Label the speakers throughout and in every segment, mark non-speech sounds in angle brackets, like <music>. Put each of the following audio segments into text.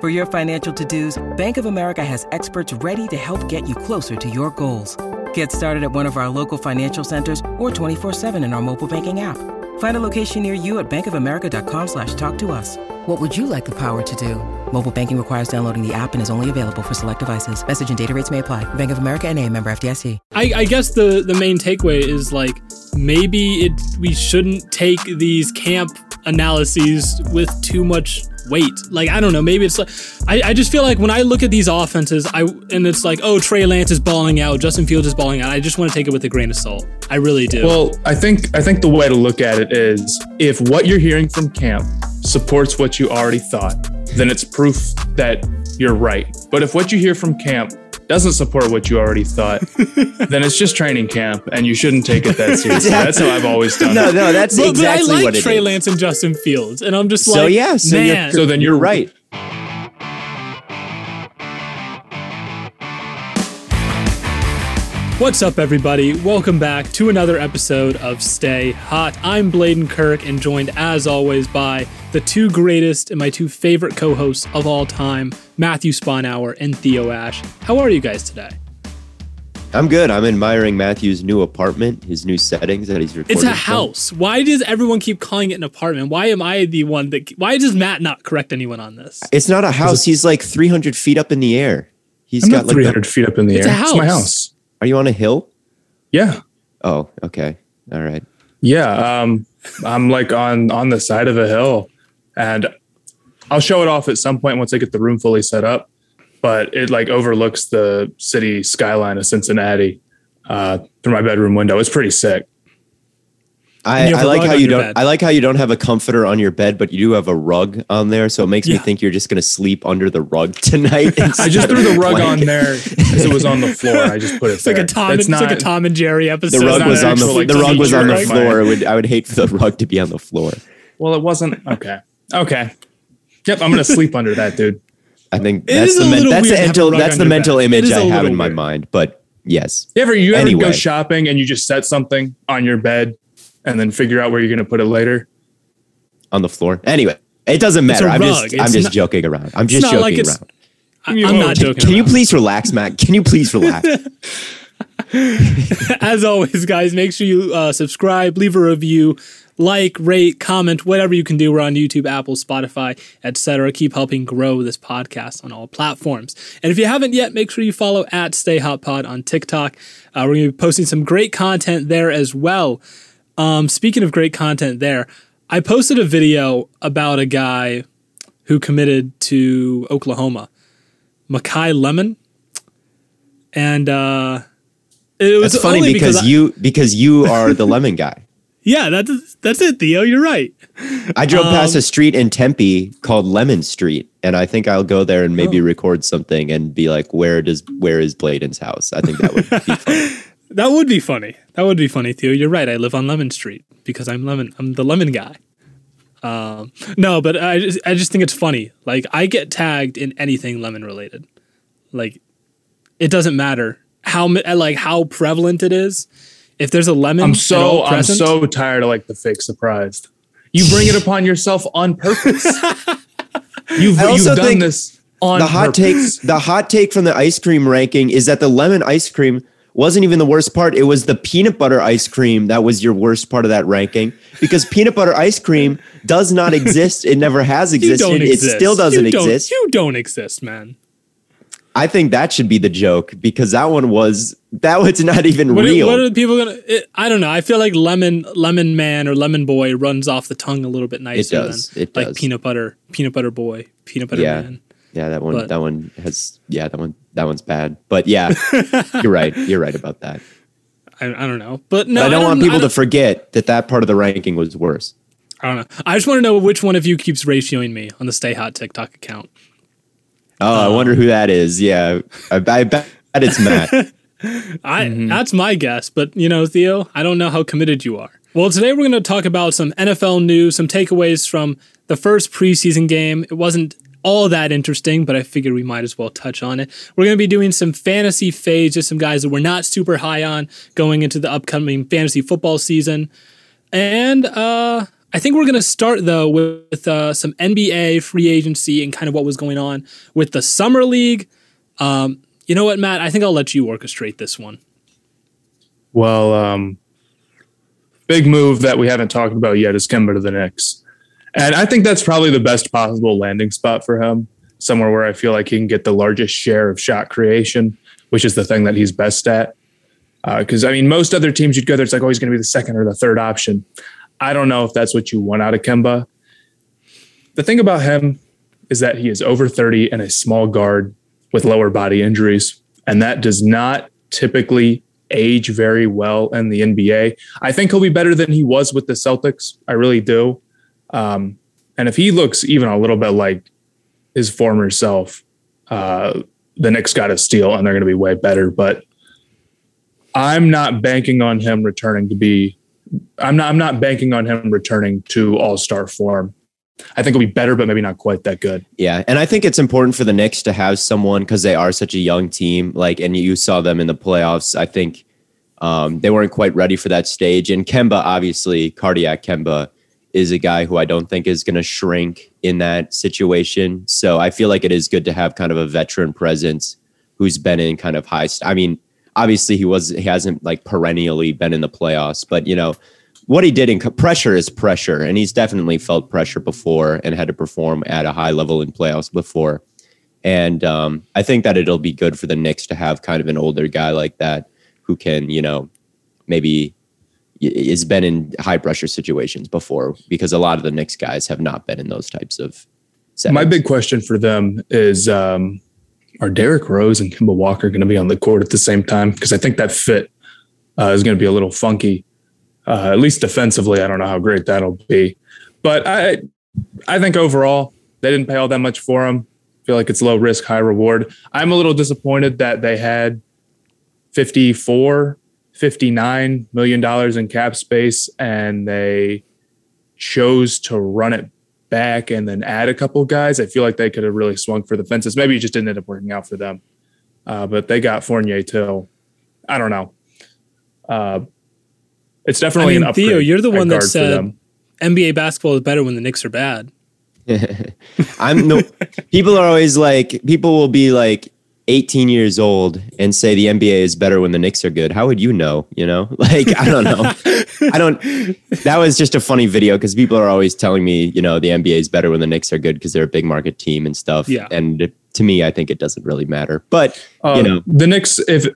Speaker 1: For your financial to-dos, Bank of America has experts ready to help get you closer to your goals. Get started at one of our local financial centers or 24-7 in our mobile banking app. Find a location near you at bankofamerica.com slash talk to us. What would you like the power to do? Mobile banking requires downloading the app and is only available for select devices. Message and data rates may apply. Bank of America and a member FDIC.
Speaker 2: I, I guess the, the main takeaway is like maybe it we shouldn't take these camp analyses with too much weight. Like I don't know, maybe it's like I, I just feel like when I look at these offenses, I and it's like, oh, Trey Lance is balling out, Justin Fields is balling out. I just want to take it with a grain of salt. I really do.
Speaker 3: Well, I think I think the way to look at it is if what you're hearing from camp supports what you already thought, then it's proof that you're right. But if what you hear from camp doesn't support what you already thought, <laughs> then it's just training camp, and you shouldn't take it that seriously. <laughs> That's how I've always done
Speaker 4: No,
Speaker 3: it.
Speaker 4: no, no, that's
Speaker 2: but,
Speaker 4: exactly
Speaker 2: but I like
Speaker 4: what it
Speaker 2: Trey
Speaker 4: is.
Speaker 2: Lance and Justin Fields, and I'm just
Speaker 4: So
Speaker 2: like,
Speaker 4: yeah, so
Speaker 2: man.
Speaker 4: you're
Speaker 3: So then
Speaker 4: you're
Speaker 3: you're-
Speaker 4: right.
Speaker 2: What's up, everybody? Welcome back to another episode of Stay Hot. I'm Bladen Kirk, and joined as always by the two greatest and my two favorite co hosts of all time, Matthew Sponhour and Theo Ash. How are you guys today?
Speaker 4: I'm good. I'm admiring Matthew's new apartment, his new settings that he's recording.
Speaker 2: It's a
Speaker 4: from.
Speaker 2: house. Why does everyone keep calling it an apartment? Why am I the one that. Why does Matt not correct anyone on this?
Speaker 4: It's not a house. He's like 300 feet up in the air. He's
Speaker 3: I'm
Speaker 4: got
Speaker 3: not
Speaker 4: like.
Speaker 3: 300
Speaker 4: The,
Speaker 3: feet up in the
Speaker 2: It's
Speaker 3: air.
Speaker 2: a
Speaker 3: It's my
Speaker 2: house.
Speaker 3: house.
Speaker 4: are you on a hill?
Speaker 3: Yeah,
Speaker 4: Oh, okay. All right.
Speaker 3: yeah. Um, I'm like on on the side of a hill, and I'll show it off at some point once I get the room fully set up. But it like overlooks the city skyline of Cincinnati uh, through my bedroom window. It's pretty sick.
Speaker 4: I,
Speaker 2: you have
Speaker 4: I
Speaker 2: a
Speaker 4: like how you don't.
Speaker 2: bed.
Speaker 4: I like how you don't have a comforter on your bed, but you do have a rug on there. So it makes me think you're just gonna sleep under the rug <laughs> tonight. <laughs>
Speaker 3: I just threw the rug on there because it was on the floor. I just put it <laughs>
Speaker 2: It's like
Speaker 3: there.
Speaker 2: a Tom.
Speaker 3: It's
Speaker 2: It's, like a Tom and Jerry episode.
Speaker 4: The rug
Speaker 3: not
Speaker 4: was on the.
Speaker 3: like,
Speaker 4: the rug was on the floor. I would. I would hate for the rug to be on the floor.
Speaker 3: Well, it wasn't. Okay. Okay. Yep. I'm gonna sleep under that, dude. <laughs>
Speaker 4: I think
Speaker 2: It
Speaker 4: that's the men- that's the
Speaker 2: to have a
Speaker 4: mental
Speaker 2: rug
Speaker 4: that's the mental
Speaker 2: bed.
Speaker 4: Image I have in my
Speaker 2: weird.
Speaker 4: mind. But yes,
Speaker 3: You ever you ever
Speaker 4: Anyway.
Speaker 3: go shopping and you just set something on your bed and then figure out where you're gonna put it later?
Speaker 4: on the floor. Anyway, it doesn't matter. I'm just
Speaker 2: It's
Speaker 4: I'm just
Speaker 2: not-
Speaker 4: joking around. I'm just
Speaker 2: not
Speaker 4: joking
Speaker 2: like
Speaker 4: around.
Speaker 2: I, am not joking.
Speaker 4: Can you please relax, Matt? Can you please relax? <laughs> <laughs>
Speaker 2: As always, guys, make sure you uh, subscribe, leave a review, like, rate, comment, whatever you can do. We're on YouTube, Apple, Spotify, etc. Keep helping grow this podcast on all platforms. And if you haven't yet, make sure you follow at Stay Hot Pod on TikTok. Uh, we're going to be posting some great content there as well. Um, speaking of great content there, I posted a video about a guy who committed to Oklahoma, Makai Lemon, and uh, it was
Speaker 4: That's funny
Speaker 2: only
Speaker 4: because
Speaker 2: I-
Speaker 4: you because you are the <laughs> lemon guy.
Speaker 2: Yeah, that's that's it, Theo. You're right.
Speaker 4: I drove past
Speaker 2: Um,
Speaker 4: a street in Tempe called Lemon Street, and I think I'll go there and
Speaker 2: Oh.
Speaker 4: maybe record something and be like, "Where does where is Bladen's house?" I think that would be <laughs> fun.
Speaker 2: That would be funny. That would be funny, Theo. You're right. I live on Lemon Street because I'm lemon. I'm the lemon guy. Um, no, but I just I just think it's funny. Like I get tagged in anything lemon related. Like it doesn't matter how like how prevalent it is. If there's a lemon,
Speaker 3: I'm
Speaker 2: at
Speaker 3: so
Speaker 2: all
Speaker 3: I'm
Speaker 2: present-
Speaker 3: so tired of like the fake surprised. You bring it upon yourself on purpose. <laughs> You've,
Speaker 4: I also
Speaker 3: you've done
Speaker 4: think
Speaker 3: this on
Speaker 4: the hot
Speaker 3: purpose.
Speaker 4: take the hot take from the ice cream ranking is that the lemon ice cream wasn't even the worst part it was the peanut butter ice cream that was your worst part of that ranking because <laughs> peanut butter ice cream does not exist it never has
Speaker 2: You
Speaker 4: existed
Speaker 2: don't
Speaker 4: it still doesn't
Speaker 2: you don't-
Speaker 4: exist
Speaker 2: You don't exist, man.
Speaker 4: I think that should be the joke because that one was that was not even
Speaker 2: What, are-
Speaker 4: real
Speaker 2: what are people gonna? It, I don't know. I feel like lemon, lemon man or lemon boy runs off the tongue a little bit nicer It
Speaker 4: does.
Speaker 2: than
Speaker 4: It
Speaker 2: like
Speaker 4: does.
Speaker 2: peanut butter, peanut butter boy, peanut butter
Speaker 4: Yeah.
Speaker 2: man.
Speaker 4: yeah that one
Speaker 2: but-
Speaker 4: that one has yeah that one that one's bad but yeah <laughs> you're right you're right about that
Speaker 2: I, I don't know, but no,
Speaker 4: i don't want people to
Speaker 2: don't-
Speaker 4: forget that that part of the ranking was worse
Speaker 2: I don't know. I just want to know which one of you keeps ratioing me on the Stay Hot TikTok account.
Speaker 4: Oh i wonder who that is yeah i, I bet it's matt <laughs>
Speaker 2: I that's my guess, but you know, Theo, I don't know how committed you are. Well, today we're going to talk about some NFL news, some takeaways from the first preseason game. It wasn't all that interesting, but I figured we might as well touch on it. We're going to be doing some fantasy fades, just some guys that we're not super high on going into the upcoming fantasy football season. And uh I think we're going to start though with uh, some NBA free agency and kind of what was going on with the summer league. Um, you know what, Matt? I think I'll let you orchestrate this one.
Speaker 3: Well, um, big move that we haven't talked about yet is Kemba to the Knicks. And I think that's probably the best possible landing spot for him, somewhere where I feel like he can get the largest share of shot creation, which is the thing that he's best at. Because, I mean, most other teams you'd go there, it's like, oh, he's going to be the second or the third option. I don't know if that's what you want out of Kemba. The thing about him is that he is over 30 and a small guard with lower body injuries. And that does not typically age very well in the NBA. I think he'll be better than he was with the Celtics. I really do. Um, and if he looks even a little bit like his former self, uh, the Knicks got a steal and they're going to be way better. But I'm not banking on him returning to be. I'm not. I'm not banking on him returning to All Star form. I think he'll be better, but maybe not quite that good.
Speaker 4: Yeah, and I think it's important for the Knicks to have someone because they are such a young team. Like, and you saw them in the playoffs. I think um, they weren't quite ready for that stage. And Kemba, obviously, cardiac Kemba is a guy who I don't think is going to shrink in that situation. So I feel like it is good to have kind of a veteran presence who's been in kind of high. St- I mean, obviously he was he hasn't like perennially been in the playoffs, but you know what he did in pressure is pressure, and he's definitely felt pressure before and had to perform at a high level in playoffs before. And um, I think that it'll be good for the Knicks to have kind of an older guy like that who can, you know, maybe has been in high pressure situations before because a lot of the Knicks guys have not been in those types of settings.
Speaker 3: My big question for them is um, are Derrick Rose and Kemba Walker going to be on the court at the same time? Because I think that fit uh, is going to be a little funky, uh, at least defensively. I don't know how great that'll be. But I, I think overall, they didn't pay all that much for him. feel like it's low risk, high reward. I'm a little disappointed that they had 54, 59 million dollars in cap space and they chose to run it back and then add a couple guys. I feel like they could have really swung for the fences. Maybe it just didn't end up working out for them. Uh, but they got Fournier too. I don't know. Uh, it's definitely
Speaker 2: I mean,
Speaker 3: an upgrade.
Speaker 2: Theo, you're the one that said. NBA basketball is better when the Knicks are bad. <laughs>
Speaker 4: I'm no people are always like people will be like 18 years old and say the NBA is better when the Knicks are good. How would you know? You know, <laughs> like I don't know. I don't. That was just a funny video because people are always telling me, you know, the NBA is better when the Knicks are good because they're a big market team and stuff.
Speaker 2: Yeah.
Speaker 4: And to me, I think it doesn't really matter. But you
Speaker 3: Um,
Speaker 4: know,
Speaker 3: the Knicks. If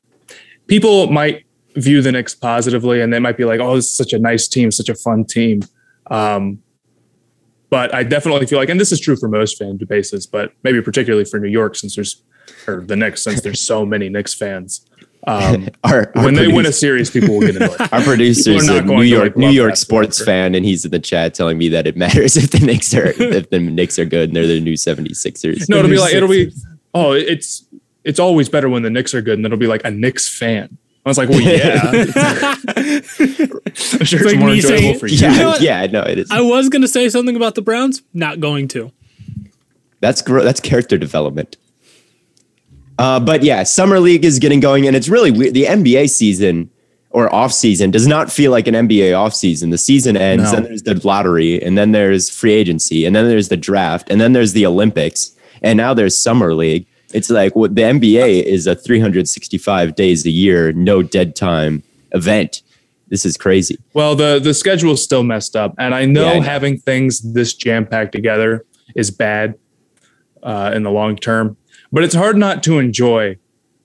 Speaker 3: people might view the Knicks positively, and they might be like, "Oh, this is such a nice team, such a fun team." Um, but I definitely feel like, and this is true for most fan bases, but maybe particularly for New York, since there's or the Knicks, since there's so many Knicks fans. Um, <laughs>
Speaker 4: our, our
Speaker 3: when they win a series, people will get annoyed. <laughs>
Speaker 4: Our producer is a New York
Speaker 3: like,
Speaker 4: New York sports
Speaker 3: for-
Speaker 4: fan, and he's in the chat telling me that it <laughs> matters if the Knicks are if the Knicks are good and they're the new 76ers.
Speaker 3: No, it'll be like it'll be. Oh, it's it's always better when the Knicks are good, and it'll be like a Knicks fan. I was like, well, yeah. I'm sure it's,
Speaker 2: like
Speaker 3: more enjoyable
Speaker 2: saying-
Speaker 3: for you.
Speaker 4: yeah,
Speaker 2: know
Speaker 4: yeah, no, it is.
Speaker 2: I was going to say something about the Browns, not going to.
Speaker 4: That's gr- that's character development. Uh, but yeah, summer league is getting going, and it's really weird. The NBA season or off season does not feel like an NBA off season. The season ends,
Speaker 3: No.
Speaker 4: then there's the lottery, and then there's free agency, and then there's the draft, and then there's the Olympics, and now there's summer league. It's like what the NBA is a 365 days a year, no dead time event. This is crazy.
Speaker 3: Well, the the schedule is still messed up, and I know
Speaker 4: Yeah, I know.
Speaker 3: having things this jam packed together is bad uh, in the long term. But it's hard not to enjoy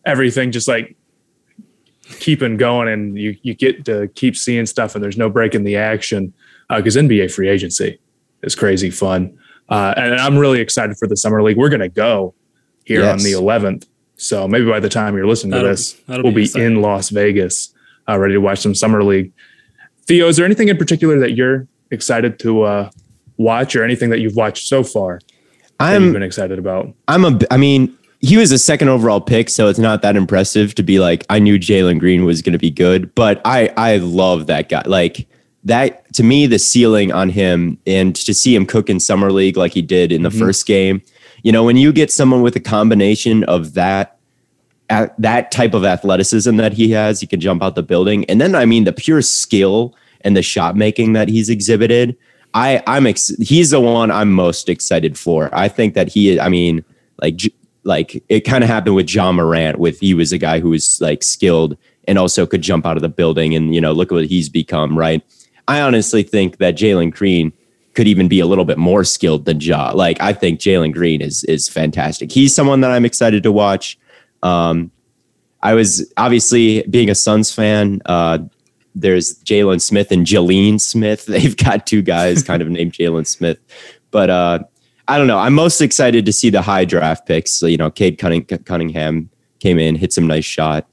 Speaker 3: everything just like keeping going, and you you get to keep seeing stuff, and there's no break in the action because NBA free agency is crazy fun, uh, and I'm really excited for the summer league. We're gonna go here on the 11th, so maybe by the time you're listening to
Speaker 2: That'll-
Speaker 3: this, we'll
Speaker 2: be
Speaker 3: be in Las Vegas, uh, ready to watch some summer league. Theo, is there anything in particular that you're excited to uh, watch, or anything that you've watched so far that you've
Speaker 4: I'm
Speaker 3: been excited about?
Speaker 4: I'm a I mean, he was a second overall pick, so it's not that impressive to be like I knew Jalen Green was going to be good, but I I love that guy. Like that to me, the ceiling on him and to see him cook in summer league like he did in the mm-hmm. first game. You know, when you get someone with a combination of that at that type of athleticism that he has, he can jump out the building, and then I mean the pure skill and the shot making that he's exhibited. I I'm ex- he's the one I'm most excited for. I think that he I mean like J- like it kind of happened with Ja Morant with he was a guy who was like skilled and also could jump out of the building and you know look at what he's become right. I honestly think that Jalen Green could even be a little bit more skilled than Ja. Like I think Jalen Green is is fantastic. He's someone that I'm excited to watch. Um, I was obviously being a Suns fan. Uh, there's Jalen Smith and Jalen Smith. <laughs> They've got two guys kind of named Jalen Smith, but uh, I don't know. I'm most excited to see the high draft picks. So, you know, Cade Cunning- Cunningham came in, hit some nice shot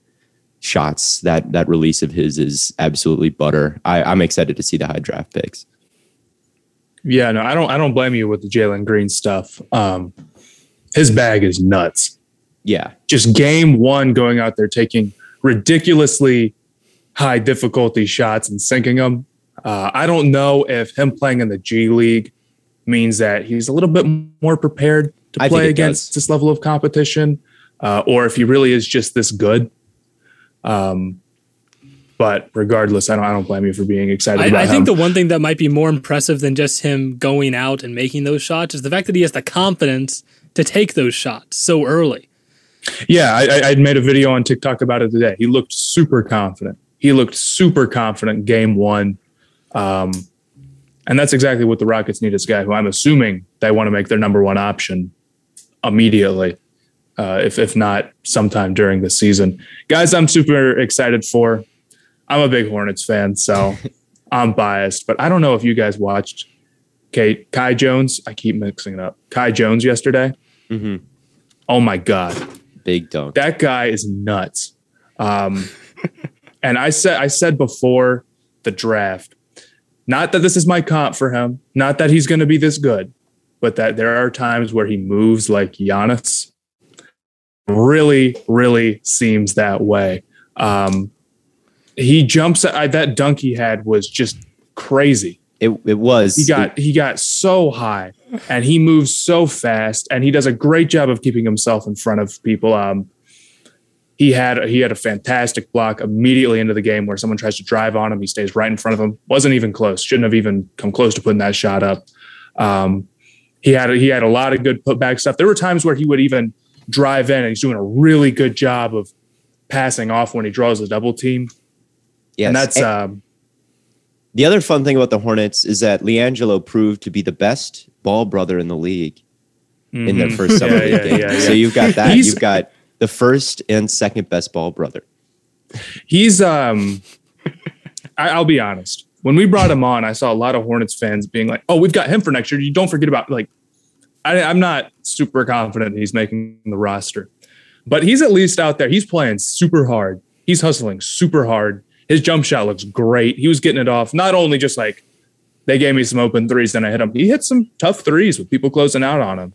Speaker 4: shots. That that release of his is absolutely butter. I, I'm excited to see the high draft picks.
Speaker 3: Yeah, no, I don't. I don't blame you with the Jalen Green stuff. Um, his bag is nuts.
Speaker 4: Yeah,
Speaker 3: Just game one, going out there taking ridiculously high difficulty shots and sinking them. Uh, I don't know if him playing in the G League means that he's a little bit more prepared to
Speaker 4: I
Speaker 3: play against
Speaker 4: does.
Speaker 3: this level of competition, uh, or if he really is just this good. Um, but regardless, I don't. I don't blame you for being excited about
Speaker 2: I, I
Speaker 3: him.
Speaker 2: think the one thing that might be more impressive than just him going out and making those shots is the fact that he has the confidence to take those shots so early.
Speaker 3: Yeah, I, I- I made a video on TikTok about it today. He looked super confident. He looked super confident game one. Um, and that's exactly what the Rockets need this guy who I'm assuming they want to make their number one option immediately, uh, if, if not sometime during the season. Guys, I'm super excited for. I'm a big Hornets fan, so <laughs> I'm biased, but I don't know if you guys watched Kate Kai Jones. I keep mixing it up. Kai Jones yesterday.
Speaker 4: Mhm.
Speaker 3: Oh my God
Speaker 4: big dunk.
Speaker 3: that guy is nuts. Um, <laughs> and I said I said before the draft, not that this is my comp for him, not that he's going to be this good, but that there are times where he moves like Giannis. Really, really seems that way. Um, he jumps. I, that dunk he had was just crazy
Speaker 4: It it was.
Speaker 3: he got he got so high and he moves so fast and he does a great job of keeping himself in front of people um he had he had a fantastic block immediately into the game where someone tries to drive on him he stays right in front of him wasn't even close shouldn't have even come close to putting that shot up um he had he had a lot of good putback stuff there were times where he would even drive in and he's doing a really good job of passing off when he draws a double team
Speaker 4: yes.
Speaker 3: and that's
Speaker 4: And
Speaker 3: um
Speaker 4: the other fun thing about the Hornets is that LiAngelo proved to be the best ball brother in the league in their
Speaker 3: mhm.
Speaker 4: first summer <laughs>
Speaker 3: Yeah,
Speaker 4: league
Speaker 3: yeah,
Speaker 4: game.
Speaker 3: yeah,
Speaker 4: So you've got that.
Speaker 3: He's-
Speaker 4: you've got the first and second best ball brother.
Speaker 3: He's um I, I'll be honest. When we brought him on, I saw a lot of Hornets fans being like, "Oh, we've got him for next year." You don't forget about like. I, I'm not super confident he's making the roster, but he's at least out there. He's playing super hard. He's hustling super hard. His jump shot looks great. He was getting it off. Not only just like they gave me some open threes, and I hit him. He hit some tough threes with people closing out on him.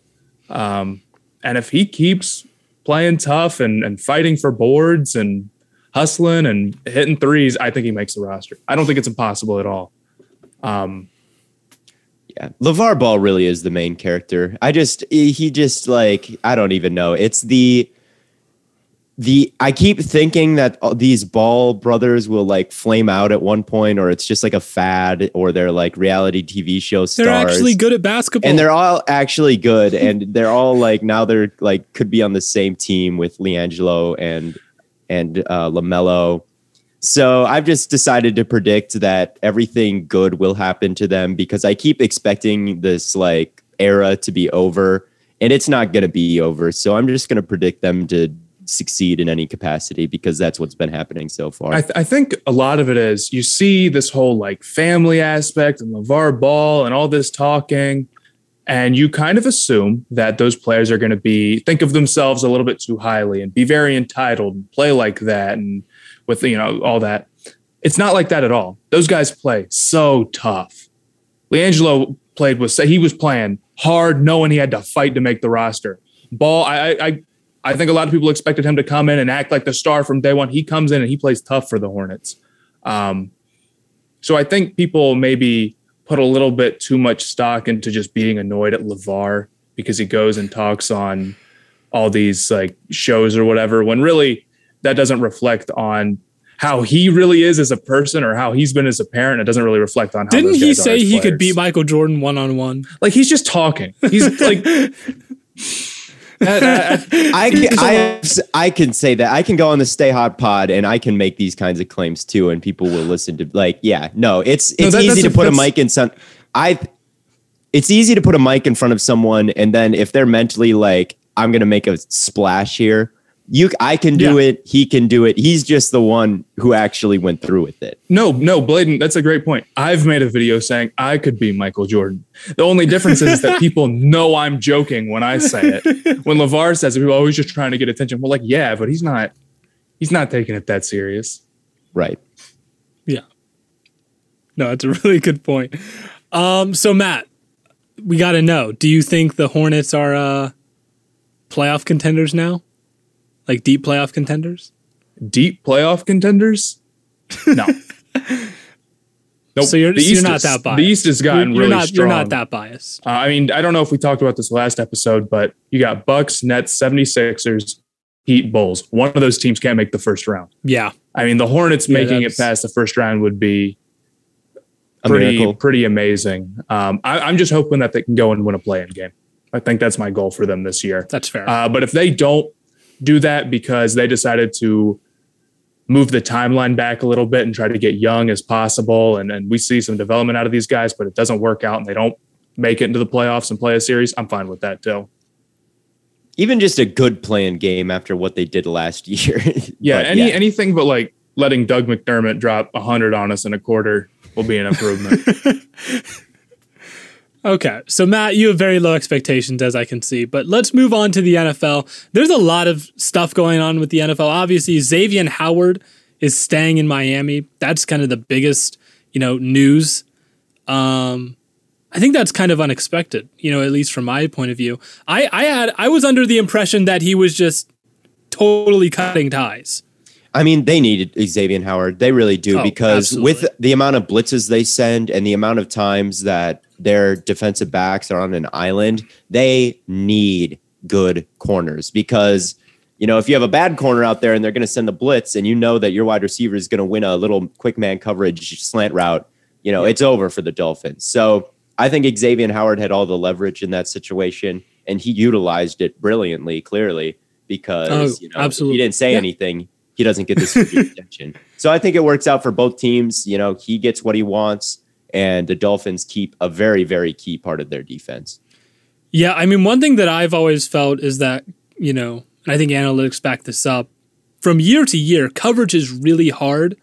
Speaker 3: Um, and if he keeps playing tough and, and fighting for boards and hustling and hitting threes, I think he makes the roster. I don't think it's impossible at all. Um,
Speaker 4: Yeah, LaVar Ball really is the main character. I just he just like I don't even know. It's the the I keep thinking that these Ball brothers will like flame out at one point, or it's just like a fad, or they're like reality TV show stars.
Speaker 2: They're actually good at basketball.
Speaker 4: and they're all actually good, <laughs> and they're all like now they're like could be on the same team with LiAngelo and and uh, LaMelo. So I've just decided to predict that everything good will happen to them because I keep expecting this like era to be over, and it's not going to be over. So I'm just going to predict them to succeed in any capacity because that's what's been happening so far.
Speaker 3: I, th- I think a lot of it is you see this whole like family aspect and LaVar Ball and all this talking, and you kind of assume that those players are going to be think of themselves a little bit too highly and be very entitled and play like that and with you know all that. It's not like that at all. Those guys play so tough. LiAngelo played with he was playing hard, knowing he had to fight to make the roster. Ball, I, I I think a lot of people expected him to come in and act like the star from day one. He comes in and he plays tough for the Hornets. Um, so I think people maybe put a little bit too much stock into just being annoyed at LaVar because he goes and talks on all these like shows or whatever, when really that doesn't reflect on how he really is as a person or how he's been as a parent. It doesn't really reflect on how
Speaker 2: Didn't he say he could beat Michael Jordan one on one?
Speaker 3: like he's just talking. He's like <laughs>
Speaker 4: I can, I, I can say that I can go on the Stay Hot pod and I can make these kinds of claims too, and people will listen to like, yeah, no, it's it's
Speaker 3: that-
Speaker 4: easy to put a mic in some. I, it's easy to put a mic in front of someone, and then if they're mentally like, I'm gonna make a splash here. You, I can do
Speaker 2: Yeah.
Speaker 4: it. He can do it. He's just the one who actually went through with it.
Speaker 3: No, no, Bladen, that's a great point. I've made a video saying I could be Michael Jordan. The only difference is that <laughs> people know I'm joking when I say it. When LaVar says it, people are always just trying to get attention. We're like, yeah, but he's not he's not taking it that serious.
Speaker 4: Right.
Speaker 2: Yeah. No, that's a really good point. Um, so Matt, we got to know: Do you think the Hornets are uh, playoff contenders now? Like deep playoff contenders?
Speaker 3: Deep playoff contenders? No. <laughs> Nope.
Speaker 2: So you're-
Speaker 3: The
Speaker 2: so you're
Speaker 3: East
Speaker 2: not
Speaker 3: is-
Speaker 2: that biased.
Speaker 3: The East has gotten
Speaker 2: you're, you're
Speaker 3: really
Speaker 2: not.
Speaker 3: strong.
Speaker 2: You're not that biased.
Speaker 3: Uh, I mean, I don't know if we talked about this last episode, but you got Bucks, Nets, 76ers, Heat, Bulls. One of those teams can't make the first round.
Speaker 2: Yeah.
Speaker 3: I mean, the Hornets
Speaker 2: Yeah,
Speaker 3: making it past the first round would be pretty
Speaker 4: miracle.
Speaker 3: pretty amazing. Um, I, I'm just hoping that they can go and win a play-in game. I think that's my goal for them this year.
Speaker 2: That's fair.
Speaker 3: Uh, but if they don't do that because they decided to move the timeline back a little bit and try to get young as possible, and, and we see some development out of these guys, but it doesn't work out and they don't make it into the playoffs and play a series, I'm fine with that too.
Speaker 4: Even just a good playing game after what they did last <laughs> year.
Speaker 3: Yeah,
Speaker 4: But
Speaker 3: any anything but like letting Doug McDermott drop hundred on us in a quarter will be an improvement. <laughs>
Speaker 2: Okay, so Matt, you have very low expectations, as I can see. But let's move on to the NFL. There's a lot of stuff going on with the NFL. Obviously, Xavier Howard is staying in Miami. That's kind of the biggest, you know, news. Um, I think that's kind of unexpected, you know, at least from my point of view. I, I had I was under the impression that he was just totally cutting ties.
Speaker 4: I mean, they needed Xavier Howard. They really do
Speaker 2: Oh,
Speaker 4: because with the amount of blitzes they send and the amount of times that their defensive backs are on an island, they need good corners because you know if you have a bad corner out there and they're going to send the blitz and you know that your wide receiver is going to win a little quick man coverage slant route, you know it's over for the Dolphins. So I think Xavier Howard had all the leverage in that situation and he utilized it brilliantly, clearly because
Speaker 2: Oh,
Speaker 4: you know
Speaker 2: absolutely.
Speaker 4: he didn't say
Speaker 2: Yeah.
Speaker 4: anything he doesn't get this <laughs> attention. So I think it works out for both teams. You know, he gets what he wants, and the Dolphins keep a very, very key part of their defense.
Speaker 2: Yeah, I mean, one thing that I've always felt is that, you know, and I think analytics back this up, from year to year, coverage is really hard.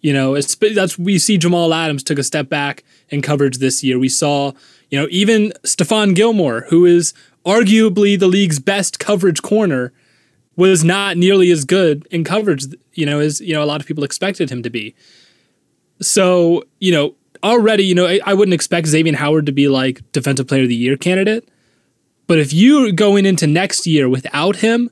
Speaker 2: You know, it's, that's we see Jamal Adams took a step back in coverage this year. We saw, you know, even Stephon Gilmore, who is arguably the league's best coverage corner, was not nearly as good in coverage, you know, as you know a lot of people expected him to be. So, you know, already, you know, I, I wouldn't expect Xavier Howard to be like defensive player of the year candidate. But if you're going into next year without him,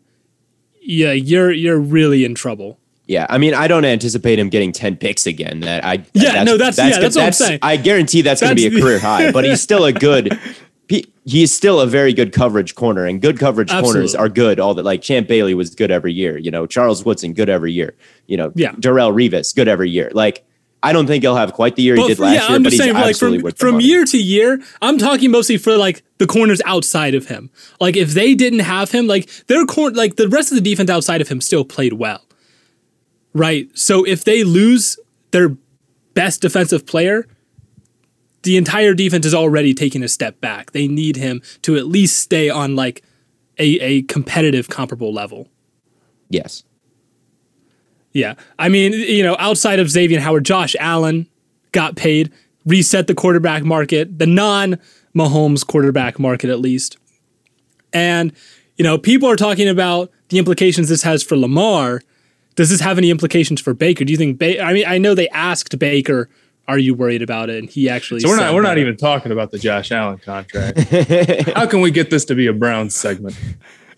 Speaker 2: yeah, you're you're really in trouble.
Speaker 4: Yeah, I mean, I don't anticipate him getting ten picks again. That I
Speaker 2: Yeah, no, that's- yeah, that's what I'm saying.
Speaker 4: I guarantee that's, going to be a
Speaker 2: That's
Speaker 4: career high. But he's still a good. <laughs> He, he still a very good coverage corner, and good coverage corners are good. All that, like Champ Bailey was good every year. You know, Charles Woodson good every year. You know,
Speaker 2: Yeah.
Speaker 4: Darrelle Revis good every year. Like, I don't think he'll have quite the year he did last
Speaker 2: yeah,
Speaker 4: year,
Speaker 2: I'm
Speaker 4: but
Speaker 2: just
Speaker 4: he's
Speaker 2: saying, like from
Speaker 4: worth
Speaker 2: from
Speaker 4: money.
Speaker 2: year to year, I'm talking mostly for like the corners outside of him. Like if they didn't have him, like their corner, like the rest of the defense outside of him still played well, right? So if they lose their best defensive player, the entire defense is already taking a step back. They need him to at least stay on like a a competitive, comparable level.
Speaker 4: Yes.
Speaker 2: Yeah. I mean, you know, outside of Xavier Howard, Josh Allen got paid, reset the quarterback market, the non Mahomes quarterback market at least. And, you know, people are talking about the implications this has for Lamar. Does this have any implications for Baker? Do you think ba- I mean, I know they asked Baker, are you worried about it? And he actually
Speaker 3: So we're not
Speaker 2: said
Speaker 3: we're not
Speaker 2: that.
Speaker 3: even talking about the Josh Allen contract. <laughs> How can we get this to be a Browns segment?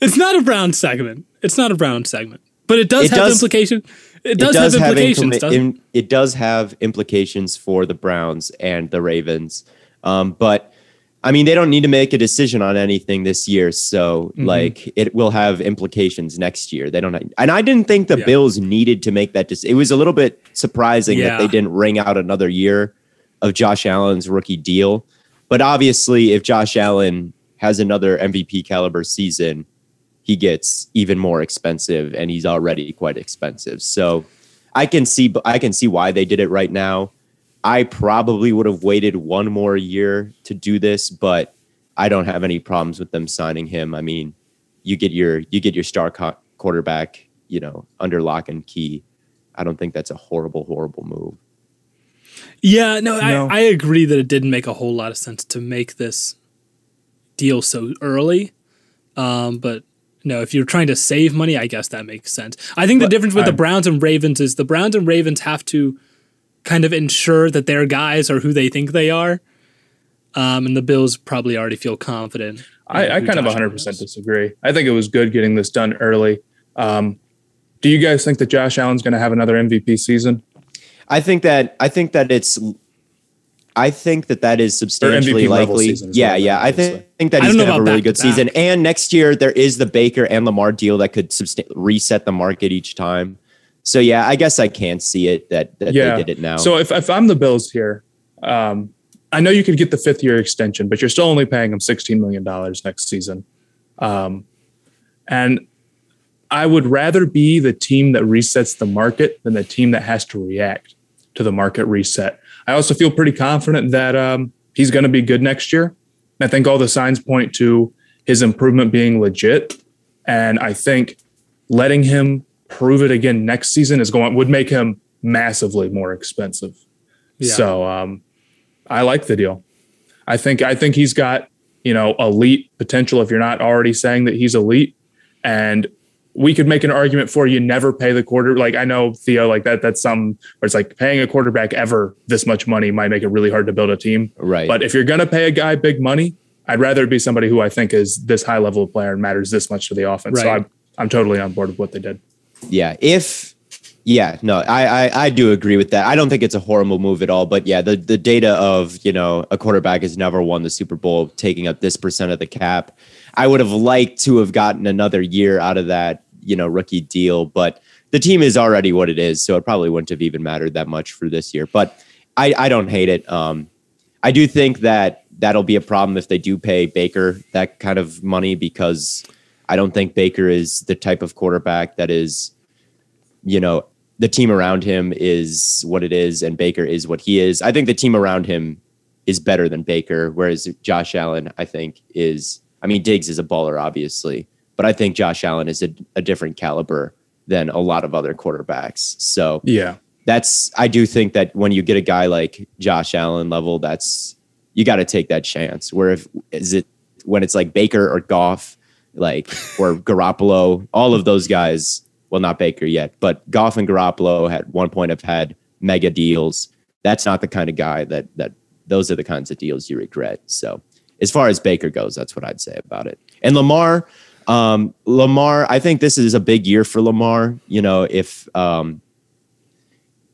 Speaker 2: It's not a Brown segment. It's not a Brown segment. But it does
Speaker 4: It
Speaker 2: have
Speaker 4: does-
Speaker 2: implication. It does, have implications,
Speaker 4: implement-
Speaker 2: doesn't it?
Speaker 4: im- it does have implications for the Browns and the Ravens. Um, but I mean, they don't need to make a decision on anything this year, so
Speaker 2: Mm-hmm.
Speaker 4: like it will have implications next year. They don't, and I didn't think the
Speaker 2: Yeah.
Speaker 4: Bills needed to make that. decision. it was a little bit surprising
Speaker 2: Yeah.
Speaker 4: that they didn't ring out another year of Josh Allen's rookie deal. But obviously, if Josh Allen has another MVP caliber season, he gets even more expensive and he's already quite expensive. So I can see I can see why they did it right now. I probably would have waited one more year to do this, but I don't have any problems with them signing him. I mean, you get your you get your star co- quarterback, you know, under lock and key. I don't think that's a horrible horrible move.
Speaker 2: Yeah, no,
Speaker 3: No.
Speaker 2: I, I agree that it didn't make a whole lot of sense to make this deal so early. Um, but no, if you're trying to save money, I guess that makes sense. I think the difference with the
Speaker 3: I'm-
Speaker 2: Browns and Ravens is the Browns and Ravens have to kind of ensure that their guys are who they think they are. Um, and the Bills probably already feel confident.
Speaker 3: I, I
Speaker 2: who
Speaker 3: kind of 100%
Speaker 2: is.
Speaker 3: disagree. I think it was good getting this done early. Um, do you guys think that Josh Allen's going to have another MVP season?
Speaker 4: I think that I think that it's I think that that is substantially likely. Yeah,
Speaker 3: what I
Speaker 4: yeah. I think, think that he's going to have a really good
Speaker 2: back-to-back.
Speaker 4: season. And next year there is the Baker and Lamar deal that could substan- reset the market each time. So yeah, I guess I can see it that, that
Speaker 3: yeah.
Speaker 4: they did it now.
Speaker 3: So if, if I'm the Bills here, um, I know you could get the fifth year extension, but you're still only paying him $16 million next season. Um, and I would rather be the team that resets the market than the team that has to react to the market reset. I also feel pretty confident that um, he's going to be good next year. I think all the signs point to his improvement being legit. And I think letting him prove it again next season is going would make him massively more expensive.
Speaker 2: Yeah.
Speaker 3: So um, I like the deal. I think I think he's got you know elite potential. If you're not already saying that he's elite, and we could make an argument for you never pay the quarter. Like I know Theo, like that. That's some where it's like paying a quarterback ever this much money might make it really hard to build a team.
Speaker 4: right.
Speaker 3: But if you're gonna pay a guy big money, I'd rather it be somebody who I think is this high level of player and matters this much to the offense. So I'm I'm totally on board with what they did.
Speaker 4: yeah, if yeah, no, I, I I do agree with that. I don't think it's a horrible move at all. But yeah, the the data of you know a quarterback has never won the Super Bowl, taking up this percent of the cap. I would have liked to have gotten another year out of that you know rookie deal, but the team is already what it is, so it probably wouldn't have even mattered that much for this year. But I I don't hate it. Um, I do think that that'll be a problem if they do pay Baker that kind of money because I don't think Baker is the type of quarterback that is, you know, the team around him is what it is and Baker is what he is. I think the team around him is better than Baker, whereas Josh Allen, I think, is I mean, Diggs is a baller, obviously, but I think Josh Allen is a, a different caliber than a lot of other quarterbacks. So
Speaker 3: Yeah.
Speaker 4: that's I do think that when you get a guy like Josh Allen level, that's you got to take that chance. Where if is it when it's like Baker or Goff, like or <laughs> Garoppolo, all of those guys. Well, not Baker yet, but Goff and Garoppolo at one point have had mega deals. That's not the kind of guy that that those are the kinds of deals you regret. So as far as Baker goes, that's what I'd say about it. And Lamar, um, Lamar, I think this is a big year for Lamar. You know, if um,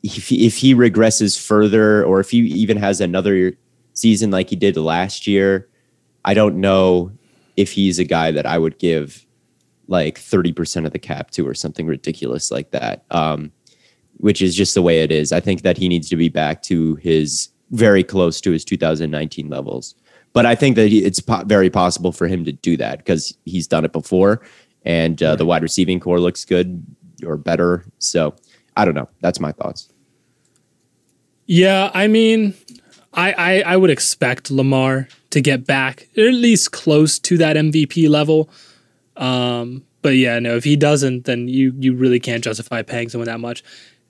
Speaker 4: if he, if he regresses further, or if he even has another season like he did last year, I don't know if he's a guy that I would give like 30% of the cap to or something ridiculous like that. Um, which is just the way it is. I think that he needs to be back to his very close to his 2019 levels. But I think that he, it's po- very possible for him to do that because he's done it before, and uh, the wide receiving corps looks good or better. So I don't know. That's my thoughts.
Speaker 2: Yeah, I mean, I, I I would expect Lamar to get back at least close to that MVP level. Um, but yeah, no, if he doesn't, then you you really can't justify paying someone that much.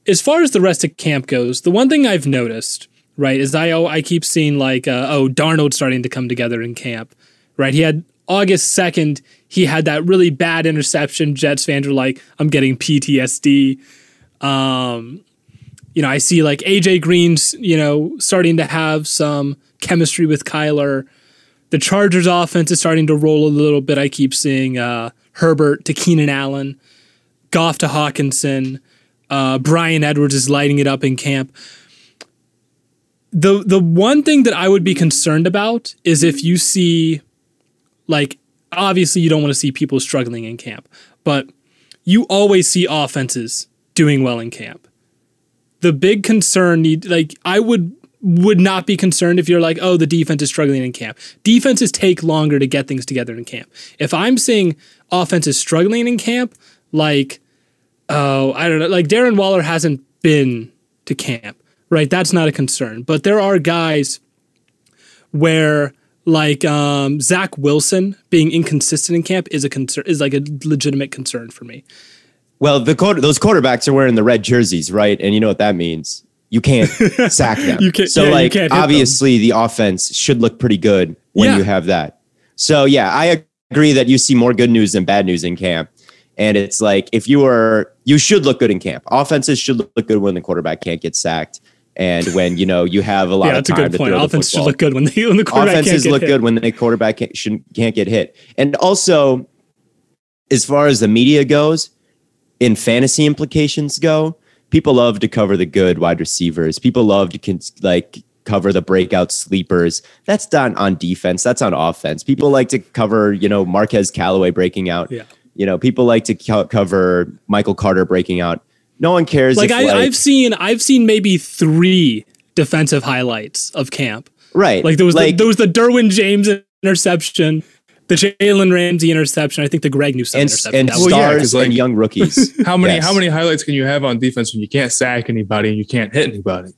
Speaker 2: As far as the rest of camp goes, the one thing I've noticed, right, is I I keep seeing like uh, oh Darnold starting to come together in camp, right? He had August second, he had that really bad interception. Jets fans were like, I'm getting PTSD. Um, you know, I see like AJ Green's, you know, starting to have some chemistry with Kyler. The Chargers offense is starting to roll a little bit. I keep seeing uh, Herbert to Keenan Allen, Goff to Hockenson. Uh, Bryan Edwards is lighting it up in camp. The the one thing that I would be concerned about is if you see, like, obviously you don't want to see people struggling in camp, but you always see offenses doing well in camp the big concern need like I would would not be concerned if you're like, oh, the defense is struggling in camp. Defenses take longer to get things together in camp. If I'm seeing offenses struggling in camp, like, oh, I don't know, like Darren Waller hasn't been to camp, right? That's not a concern. But there are guys where like um, Zach Wilson being inconsistent in camp is a concern is like a legitimate concern for me.
Speaker 4: Well, the those quarterbacks are wearing the red jerseys, right? And you know what that means. You can't <laughs> sack them. you can't, so, yeah, like, obviously, them. the offense should look pretty good when yeah. you have that. So, yeah, I agree that you see more good news than bad news in camp. And it's like if you are, you should look good in camp. Offenses should look good when the quarterback can't get sacked, and when you know you have a lot yeah, of time to point. throw
Speaker 2: Offense
Speaker 4: the football.
Speaker 2: should look good when, they, when the quarterback
Speaker 4: offenses look
Speaker 2: hit.
Speaker 4: good when the quarterback can't, can't get hit. And also, as far as the media goes, in fantasy implications go, people love to cover the good wide receivers. People love to con- like cover the breakout sleepers. That's done on defense. That's on offense. People like to cover, you know, Marquez Callaway breaking out.
Speaker 2: Yeah.
Speaker 4: You know, people like to co- cover Michael Carter breaking out. No one cares.
Speaker 2: Like,
Speaker 4: if,
Speaker 2: I,
Speaker 4: like
Speaker 2: I've seen, I've seen maybe three defensive highlights of camp.
Speaker 4: Right.
Speaker 2: Like there was like, the, there was the Derwin James interception the Jalen Ramsey interception. I think the Greg Newsome
Speaker 4: and,
Speaker 2: interception.
Speaker 4: And stars like, and young rookies. <laughs>
Speaker 3: How many yes. how many highlights can you have on defense when you can't sack anybody and you can't hit anybody?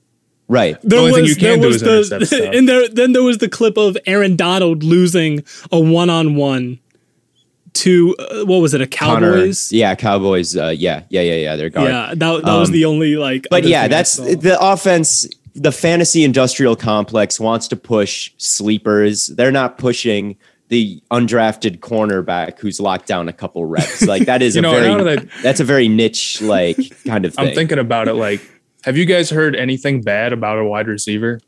Speaker 4: Right.
Speaker 3: The there only was, thing you can do is the, intercept <laughs> stuff.
Speaker 2: And there, then there was the clip of Aaron Donald losing a one on one to uh, what was it? A Cowboys?
Speaker 4: Connor, yeah, Cowboys. Uh, yeah, yeah, yeah, yeah. They're guard.
Speaker 2: Yeah, that, that um, was the only like.
Speaker 4: But yeah, that's the offense. The fantasy industrial complex wants to push sleepers. They're not pushing the undrafted cornerback who's locked down a couple reps. Like that is <laughs> a know, very that, that's a very niche like kind of <laughs> thing.
Speaker 3: I'm thinking about it like have you guys heard anything bad about a wide receiver?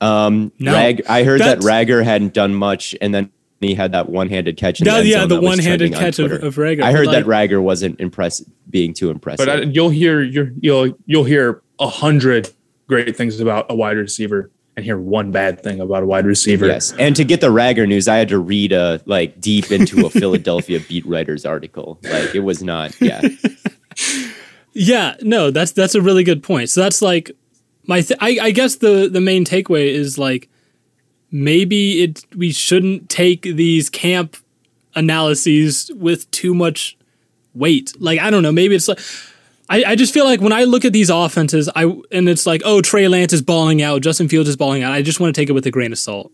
Speaker 4: Um no. Rag I heard that's, that Reagor hadn't done much and then he had that one-handed catch. In
Speaker 2: that,
Speaker 4: the
Speaker 2: yeah, the one-handed catch of, of Reagor.
Speaker 4: I heard like, that Reagor wasn't impressed, being too impressive.
Speaker 3: But I, you'll hear you'll you'll hear a hundred great things about a wide receiver and hear one bad thing about a wide receiver.
Speaker 4: Yes, and to get the Reagor news, I had to read a like deep into a Philadelphia <laughs> beat writers article. Like it was not, yeah, <laughs>
Speaker 2: yeah. No, that's that's a really good point. So that's like my. Th- I, I guess the the main takeaway is like maybe it we shouldn't take these camp analyses with too much weight. Like I don't know, maybe it's like I, I just feel like when I look at these offenses, I and it's like, oh, Trey Lance is balling out, Justin Fields is balling out. I just want to take it with a grain of salt.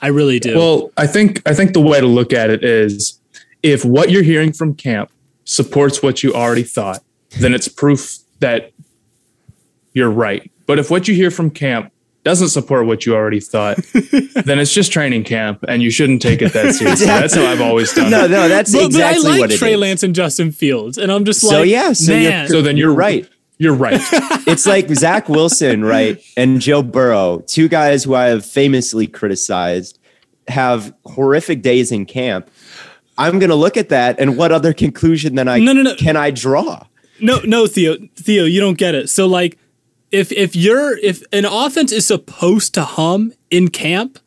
Speaker 2: I really do.
Speaker 3: Well, I think I think the way to look at it is if what you're hearing from camp supports what you already thought, then it's proof that you're right. But if what you hear from camp doesn't support what you already thought, <laughs> then it's just training camp, and you shouldn't take it that seriously. That's how I've always done
Speaker 4: no,
Speaker 3: it.
Speaker 4: No, no, that's but, exactly
Speaker 2: but I like
Speaker 4: what
Speaker 2: Trey
Speaker 4: is.
Speaker 2: Lance and Justin Fields, and I'm just
Speaker 4: so,
Speaker 2: like,
Speaker 4: yeah, so
Speaker 2: man.
Speaker 3: So then you're, you're right. You're right. <laughs>
Speaker 4: it's like Zach Wilson, right, and Joe Burrow, two guys who I have famously criticized, have horrific days in camp. I'm going to look at that, and what other conclusion than I no, no, no. can I draw?
Speaker 2: No, no, Theo, Theo, you don't get it. So like if if you're if an offense is supposed to hum in camp,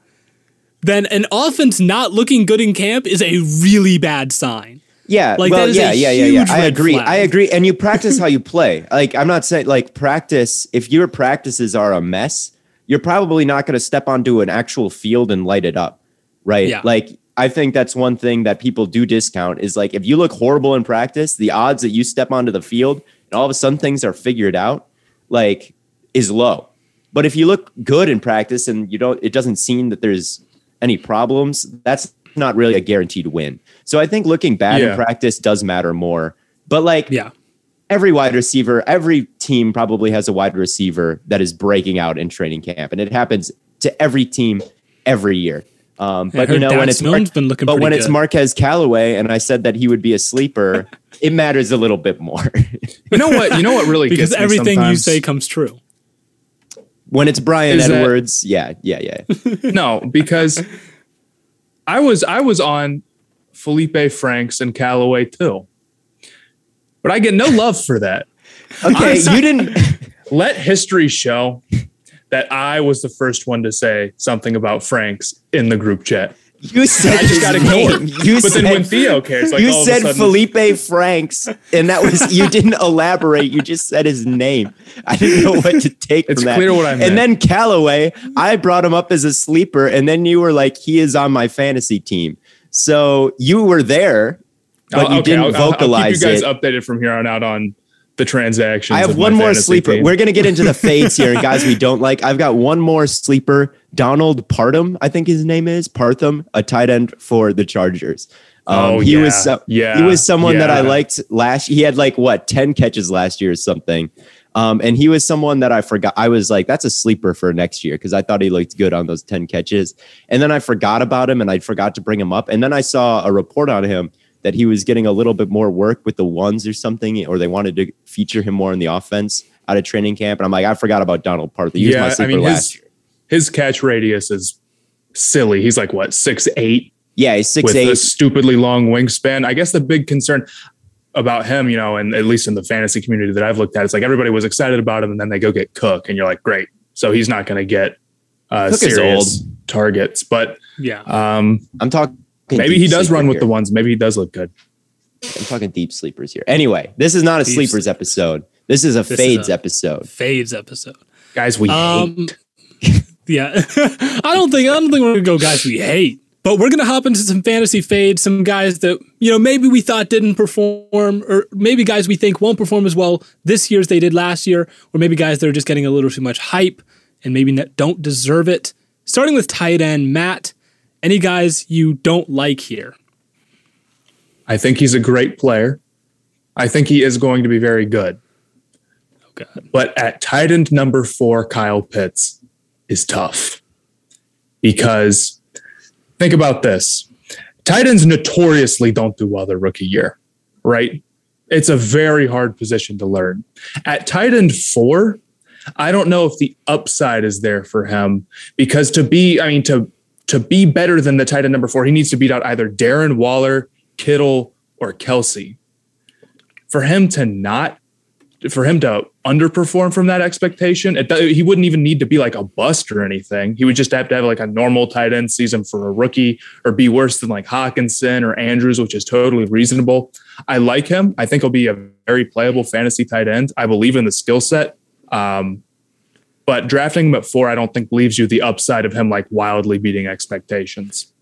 Speaker 2: then an offense not looking good in camp is a really bad sign.
Speaker 4: Yeah,
Speaker 2: Like,
Speaker 4: well,
Speaker 2: that is a
Speaker 4: yeah, yeah, yeah, yeah. I agree.
Speaker 2: flag.
Speaker 4: I agree. And you practice how you play. <laughs> Like, I'm not saying like practice. If your practices are a mess, you're probably not going to step onto an actual field and light it up, right?
Speaker 2: Yeah.
Speaker 4: Like, I think that's one thing that people do discount is like if you look horrible in practice, the odds that you step onto the field and all of a sudden things are figured out, like, is low. But if you look good in practice and you don't, it doesn't seem that there's any problems. That's not really a guaranteed win. So I think looking bad
Speaker 3: Yeah.
Speaker 4: in practice does matter more. But like
Speaker 2: Yeah.
Speaker 4: every wide receiver, every team probably has a wide receiver that is breaking out in training camp, and it happens to every team every year. Um, but you know when it's Mar-
Speaker 2: been looking
Speaker 4: but
Speaker 2: pretty
Speaker 4: when it's. Marquez Callaway, and I said that he would be a sleeper, <laughs> it matters a little bit more.
Speaker 3: You know what? You know what really <laughs>
Speaker 2: Because
Speaker 3: gets me
Speaker 2: everything you say comes true.
Speaker 4: when it's Bryan
Speaker 3: Is that-
Speaker 4: Edwards, yeah, yeah, yeah. <laughs>
Speaker 3: no, because I was I was on Felipe Franks and Callaway too. But I get no love for that.
Speaker 4: Okay, you didn't.
Speaker 3: Let history show that I was the first one to say something about Franks in the group chat.
Speaker 4: You said
Speaker 3: I just got ignored.
Speaker 4: You
Speaker 3: But
Speaker 4: said,
Speaker 3: then when Theo cares, like
Speaker 4: you
Speaker 3: all
Speaker 4: said
Speaker 3: sudden,
Speaker 4: Felipe Franks, and that was you didn't elaborate. You just said his name. I didn't know what to take
Speaker 3: It's
Speaker 4: from that.
Speaker 3: clear what I meant.
Speaker 4: And then Callaway, I brought him up as a sleeper, and then you were like, he is on my fantasy team. So you were there, but
Speaker 3: I'll-
Speaker 4: you
Speaker 3: okay,
Speaker 4: didn't
Speaker 3: I'll- I'll- I'll
Speaker 4: vocalize
Speaker 3: keep you guys
Speaker 4: it.
Speaker 3: updated from here on out on the transactions.
Speaker 4: I have one more sleeper.
Speaker 3: team.
Speaker 4: We're gonna get into the <laughs> fades here, guys we don't like. I've got one more sleeper. Donald Partham, I think his name is Partham, a tight end for the Chargers. Um,
Speaker 3: Oh,
Speaker 4: he
Speaker 3: yeah.
Speaker 4: was so,
Speaker 3: Yeah.
Speaker 4: he was someone that I liked last. He had like what ten catches last year or something, um, and he was someone that I forgot. I was like, that's a sleeper for next year because I thought he looked good on those ten catches, and then I forgot about him and I forgot to bring him up, and then I saw a report on him that he was getting a little bit more work with the ones or something, or they wanted to feature him more in the offense out of training camp. And I'm like, I forgot about Donald Partham. He was my
Speaker 3: yeah, I
Speaker 4: sleeper
Speaker 3: mean
Speaker 4: last
Speaker 3: his
Speaker 4: year.
Speaker 3: his catch radius is silly. He's like what six eight
Speaker 4: Yeah, he's six
Speaker 3: with a stupidly long wingspan. I guess the big concern about him, you know, and at least in the fantasy community that I've looked at, it's like everybody was excited about him, and then they go get Cook, and you're like, great. So he's not going to get uh,
Speaker 4: Cook is
Speaker 3: serious targets, but
Speaker 2: Yeah.
Speaker 3: um,
Speaker 4: I'm talking.
Speaker 3: Maybe he does run with
Speaker 4: here.
Speaker 3: the ones. Maybe he does look good.
Speaker 4: I'm talking deep sleepers here. Anyway, this is not a
Speaker 2: Deep
Speaker 4: sleepers episode. This is a
Speaker 2: is
Speaker 4: fades
Speaker 2: a-
Speaker 4: episode.
Speaker 2: Fades episode.
Speaker 3: Guys, we
Speaker 2: Um,
Speaker 3: hate. <laughs>
Speaker 2: yeah, <laughs> I don't think I don't think we're gonna go guys we hate, but we're gonna hop into some fantasy fades, some guys that you know maybe we thought didn't perform, or maybe guys we think won't perform as well this year as they did last year, or maybe guys that are just getting a little too much hype and maybe not, don't deserve it. Starting with tight end Matt, any guys you don't like here?
Speaker 3: I think he's a great player. I think he is going to be very good.
Speaker 2: Oh God,
Speaker 3: But at tight end number four, Kyle Pitts is tough because think about this. Tight ends notoriously don't do well their rookie year, right? It's a very hard position to learn. At tight end four, I don't know if the upside is there for him because to be, I mean, to to be better than the tight end number four, he needs to beat out either Darren Waller, Kittle, or Kelce. For him to not for him to underperform from that expectation, it, he wouldn't even need to be like a bust or anything. He would just have to have like a normal tight end season for a rookie or be worse than like Hockenson or Andrews, which is totally reasonable. I like him. I think he'll be a very playable fantasy tight end. I believe in the skill set. Um, but drafting him at four, I don't think leaves you the upside of him like wildly beating expectations.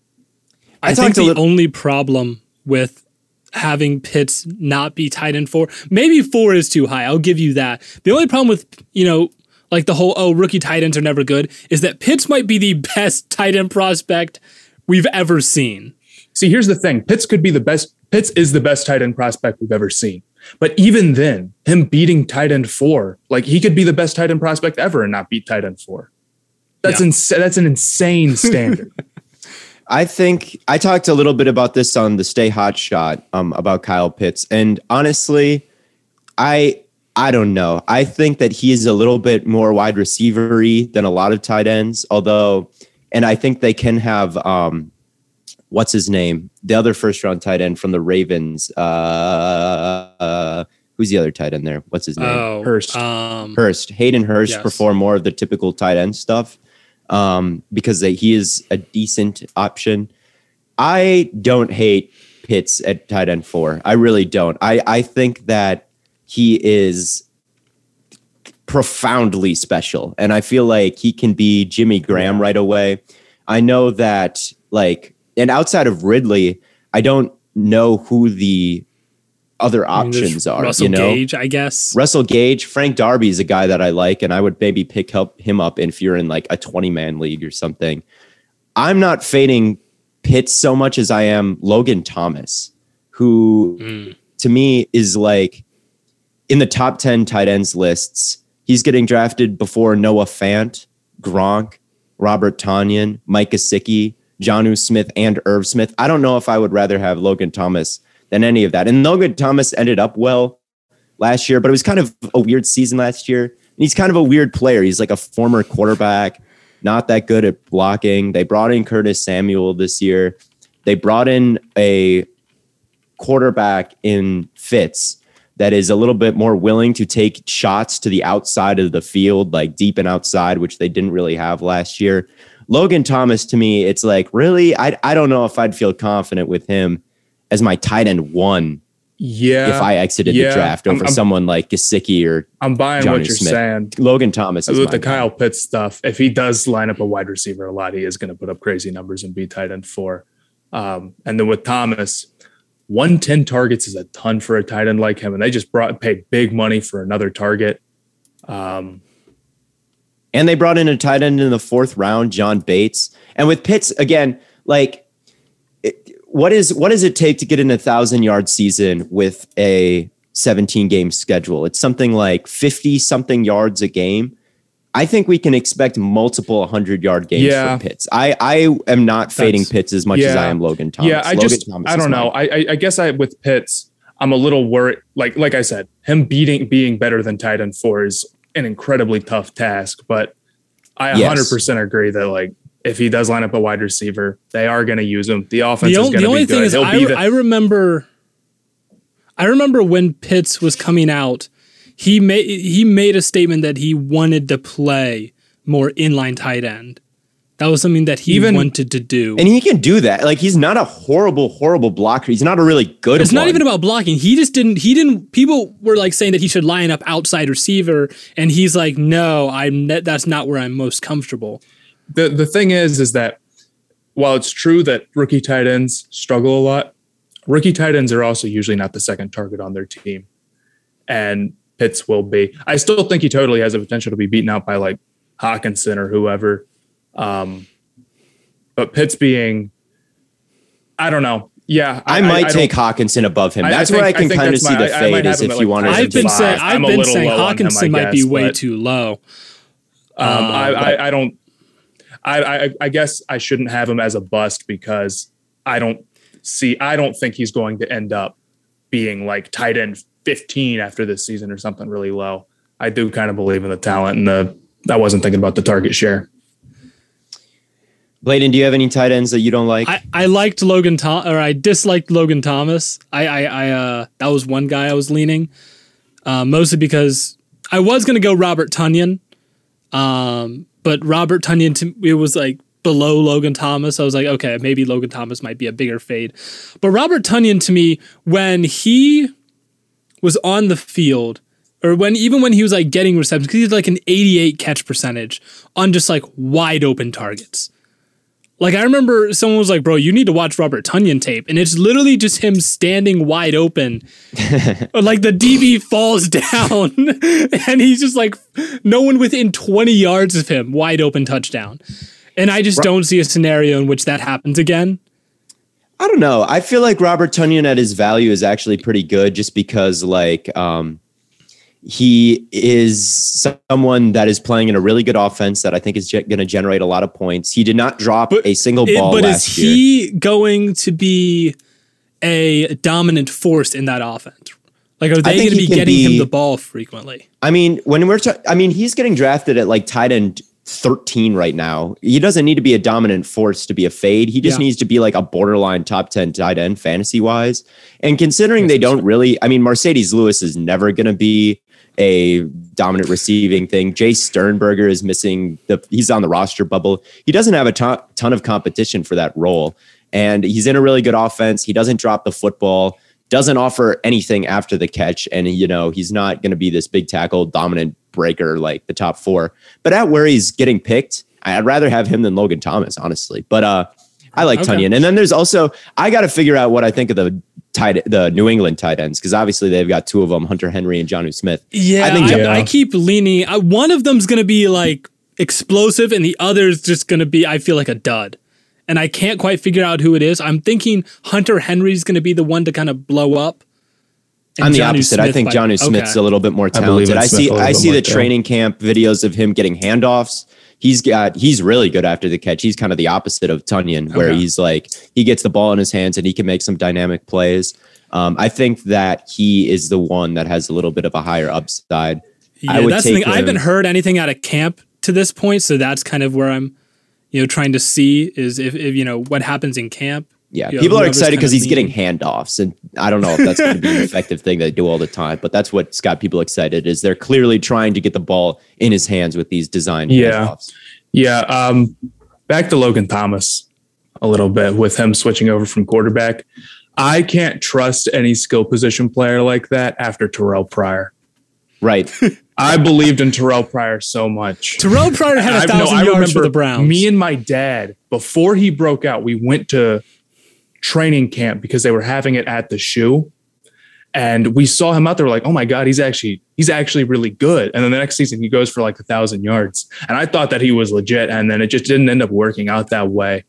Speaker 2: I,
Speaker 4: I
Speaker 2: think the
Speaker 4: little-
Speaker 2: only problem with having Pitts not be tight end four, maybe four is too high. I'll give you that. The only problem with, you know, like the whole, oh, rookie tight ends are never good is that Pitts might be the <laughs> best tight end prospect we've ever seen.
Speaker 3: See, here's the thing: Pitts could be the best. Pitts is the best tight end prospect we've ever seen. But even then, him beating tight end four, like he could be the best tight end prospect ever and not beat tight end four. That's
Speaker 2: Yeah.
Speaker 3: ins- That's an insane <laughs> standard.
Speaker 4: I think I talked a little bit about this on the Stay Hot shot um, about Kyle Pitts, and honestly, I I don't know. I think that he is a little bit more wide receivery than a lot of tight ends. Although, and I think they can have um, what's his name, the other first round tight end from the Ravens. Uh, uh, who's the other tight end there? What's his name?
Speaker 2: Oh,
Speaker 3: Hurst.
Speaker 2: Um,
Speaker 4: Hurst, Hayden Hurst
Speaker 2: Yes.
Speaker 4: perform more of the typical tight end stuff. um, because they, he is a decent option. I don't hate Pitts at tight end four. I really don't. I, I think that he is profoundly special. And I feel like he can be Jimmy Graham right away. I know that, like, and outside of Ridley, I don't know who the other
Speaker 2: I mean,
Speaker 4: options are.
Speaker 2: Russell
Speaker 4: you know,
Speaker 2: Gage, I guess.
Speaker 4: Russell Gage, Frank Darby is a guy that I like, and I would maybe pick up him up if you're in like a 20 man league or something. I'm not fading Pitts so much as I am Logan Thomas, who
Speaker 2: Mm.
Speaker 4: to me is like in the top 10 tight ends lists. He's getting drafted before Noah Fant, Gronk, Robert Tonyan, Mike Gesicki, Jonnu Smith, and Irv Smith. I don't know if I would rather have Logan Thomas than any of that. And Logan Thomas ended up well last year, but it was kind of a weird season last year. And he's kind of a weird player. He's like a former quarterback, not that good at blocking. They brought in Curtis Samuel this year. They brought in a quarterback in Fitz that is a little bit more willing to take shots to the outside of the field, like deep and outside, which they didn't really have last year. Logan Thomas, to me, it's like, really? I, I don't know if I'd feel confident with him as my tight end one
Speaker 3: Yeah.
Speaker 4: if I exited
Speaker 3: yeah,
Speaker 4: the draft over
Speaker 3: I'm-
Speaker 4: someone like Gesicki or
Speaker 3: I'm buying
Speaker 4: Johnny
Speaker 3: what you're
Speaker 4: Smith.
Speaker 3: saying.
Speaker 4: Logan Thomas. Is
Speaker 3: With the
Speaker 4: guy.
Speaker 3: Kyle Pitts stuff, if he does line up a wide receiver a lot, he is going to put up crazy numbers and be tight end four. Um, and then with Thomas, 110 targets is a ton for a tight end like him. And they just brought paid big money for another target. Um,
Speaker 4: And they brought in a tight end in the fourth round, John Bates. And with Pitts, again, like what is what does it take to get in a thousand yard season with a 17 game schedule? It's something like 50 something yards a game. I think we can expect multiple 100 yard games
Speaker 3: Yeah.
Speaker 4: from Pitts. I, I am not fading
Speaker 3: That's-
Speaker 4: Pitts as much as. I am Logan Thomas.
Speaker 3: Yeah, I
Speaker 4: Logan
Speaker 3: just
Speaker 4: Thomas
Speaker 3: I don't know. I, I guess I with Pitts, I'm a little worried. Like like I said, him beating being better than tight end four is an incredibly tough task. But I
Speaker 4: Yes.
Speaker 3: 100 percent agree that like if he does line up a wide receiver, they are going to use him. The offense
Speaker 2: The,
Speaker 3: is going to
Speaker 2: only
Speaker 3: be
Speaker 2: thing
Speaker 3: good.
Speaker 2: is,
Speaker 3: He'll
Speaker 2: I,
Speaker 3: be the,
Speaker 2: I remember, I remember when Pitts was coming out, he made he made a statement that he wanted to play more inline tight end. That was something that he
Speaker 3: Even-
Speaker 2: wanted to do.
Speaker 4: and he can do that. Like he's not a horrible, horrible blocker. He's not a really good.
Speaker 2: it's not even about blocking. He just didn't. He didn't. People were like saying that he should line up outside receiver, and he's like, "No, I'm. That's not where I'm most comfortable."
Speaker 3: The the thing is is that while it's true that rookie tight ends struggle a lot, rookie tight ends are also usually not the second target on their team, and Pitts will be. I still think he totally has the potential to be beaten out by like Hockenson or whoever. Um, but Pitts being, I don't know. Yeah,
Speaker 4: I, might
Speaker 3: don't-
Speaker 4: take Hockenson above him.
Speaker 3: I- I
Speaker 4: That's
Speaker 3: think-
Speaker 4: where I
Speaker 3: I
Speaker 4: can kind of see
Speaker 3: my-
Speaker 4: the
Speaker 3: I- I might
Speaker 4: fade is if
Speaker 3: at,
Speaker 4: you
Speaker 3: like,
Speaker 4: wanted
Speaker 2: I've
Speaker 4: to
Speaker 2: been saying. I've been saying
Speaker 3: low on him,
Speaker 2: Hockenson
Speaker 3: I
Speaker 2: might be way
Speaker 3: but-
Speaker 2: too low.
Speaker 3: Um, I,
Speaker 2: Uh,
Speaker 3: I, I don't. I, I I guess I shouldn't have him as a bust because I don't see. I don't think he's going to end up being like tight end 15 after this season or something really low. I do kind of believe in the talent and the. I wasn't thinking about the target share.
Speaker 4: Bladen, do you have any tight ends that you don't like?
Speaker 2: I, I liked Logan Tom or I disliked Logan Thomas. I I, I uh that was one guy I was leaning, uh, mostly because I was gonna go Robert Tonyan, um, but Robert Tonyan to it was like below Logan Thomas. I was like, okay, maybe Logan Thomas might be a bigger fade, but Robert Tonyan to me when he was on the field. Or when even when he was like getting receptions, because he had like an 88 catch percentage on just like wide open targets. Like I remember someone was like, "Bro, you need to watch Robert Tonyan tape," and it's literally just him standing wide open, <laughs> like the DB falls <laughs> down, and he's just like, no one within twenty yards of him, wide open touchdown. And I just don't see a scenario in which that happens again.
Speaker 4: I don't know. I feel like Robert Tonyan at his value is actually pretty good just because like um he is someone that is playing in a really good offense that I think is ge- going to generate a lot of points. He did not drop
Speaker 2: But
Speaker 4: a single
Speaker 2: It-
Speaker 4: ball
Speaker 2: but
Speaker 4: last
Speaker 2: is
Speaker 4: year.
Speaker 2: he going to be a dominant force in that offense? Like, are they going to be getting
Speaker 4: be-
Speaker 2: him the ball frequently?
Speaker 4: I mean, when we're ta- I mean, he's getting drafted at like tight end 13 right now. He doesn't need to be a dominant force to be a fade. He just
Speaker 2: Yeah.
Speaker 4: needs to be like a borderline top 10 tight end fantasy wise. And considering they don't really, I mean, Marcedes Lewis is never going to be a dominant receiving thing. Jace Sternberger is missing the he's on the roster bubble. He doesn't have a ton, ton of competition for that role. And he's in a really good offense. He doesn't drop the football, doesn't offer anything after the catch. And you know, he's not going to be this big tackle dominant breaker like the top four. But at where he's getting picked, I'd rather have him than Logan Thomas, honestly. But uh I like
Speaker 2: Okay.
Speaker 4: Tonyan. And then there's also I got to figure out what I think of the tight the New England tight ends because obviously they've got two of them, Hunter Henry and Jonnu Smith.
Speaker 2: Yeah,
Speaker 4: I
Speaker 2: I,
Speaker 4: think
Speaker 3: Yeah.
Speaker 2: I keep leaning. I, one of them's gonna be like explosive, and the other's just gonna be. I feel like a dud, and I can't quite figure out who it is. I'm thinking Hunter Henry's gonna be the one to kind of blow up. and
Speaker 4: I'm the
Speaker 2: Jonnu
Speaker 4: opposite. I think
Speaker 2: might-
Speaker 4: Jonnu Smith's
Speaker 2: okay.
Speaker 4: a little bit more talented.
Speaker 3: in
Speaker 4: I, see I see
Speaker 3: more,
Speaker 4: the
Speaker 3: too.
Speaker 4: training camp videos of him getting handoffs. He's got he's really good after the catch. He's kind of the opposite of Tonyan, where
Speaker 2: Okay.
Speaker 4: he's like he gets the ball in his hands and he can make some dynamic plays. Um, I think that he is the one that has a little bit of a higher upside. I
Speaker 2: Yeah,
Speaker 4: would
Speaker 2: that's the thing.
Speaker 4: take
Speaker 2: I haven't heard anything out of camp to this point, so that's kind of where I'm, you know, trying to see is if, if you know what happens in camp.
Speaker 4: Yeah,
Speaker 2: Yeah,
Speaker 4: people are excited because
Speaker 2: of
Speaker 4: he's getting handoffs, and I don't know if that's going to be an <laughs> effective thing they do all the time. But that's what's got people excited is they're clearly trying to get the ball in his hands with these designed
Speaker 3: Yeah.
Speaker 4: handoffs.
Speaker 3: Yeah. Um, back to Logan Thomas a little bit with him switching over from quarterback. I can't trust any skill position player like that after Terrelle Pryor.
Speaker 4: Right. <laughs>
Speaker 3: I believed in Terrelle Pryor so much.
Speaker 2: Terrelle Pryor had a thousand
Speaker 3: I
Speaker 2: yards for the Browns.
Speaker 3: Me and my dad, before he broke out, we went to training camp because they were having it at the shoe. And we saw him out there, like, oh my God, he's actually he's actually really good. And then the next season he goes for like a thousand yards. And I thought that he was legit. And then it just didn't end up working out that way.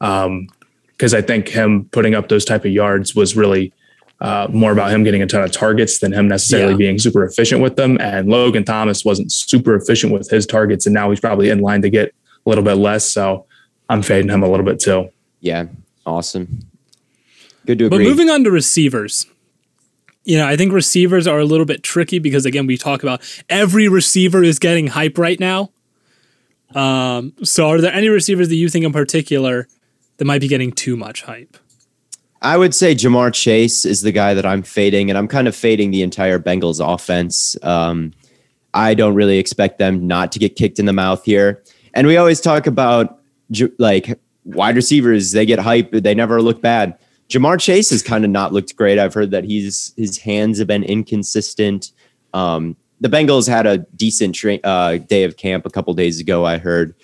Speaker 3: Um, because I think him putting up those type of yards was really uh, more about him getting a ton of targets than him necessarily
Speaker 2: Yeah.
Speaker 3: being super efficient with them. And Logan Thomas wasn't super efficient with his targets, and now he's probably in line to get a little bit less. So I'm fading him a little bit too.
Speaker 4: Yeah. Awesome. Good to
Speaker 2: But moving on to receivers, you know, I think receivers are a little bit tricky because again, we talk about every receiver is getting hype right now. Um, so are there any receivers that you think in particular that might be getting too much hype?
Speaker 4: I would say Ja'Marr Chase is the guy that I'm fading, and I'm kind of fading the entire Bengals offense. Um, I don't really expect them not to get kicked in the mouth here. And we always talk about like wide receivers, they get hype, they never look bad. Ja'Marr Chase has kind of not looked great. I've heard that he's his hands have been inconsistent. Um, the Bengals had a decent tra- uh, day of camp a couple days ago, I heard,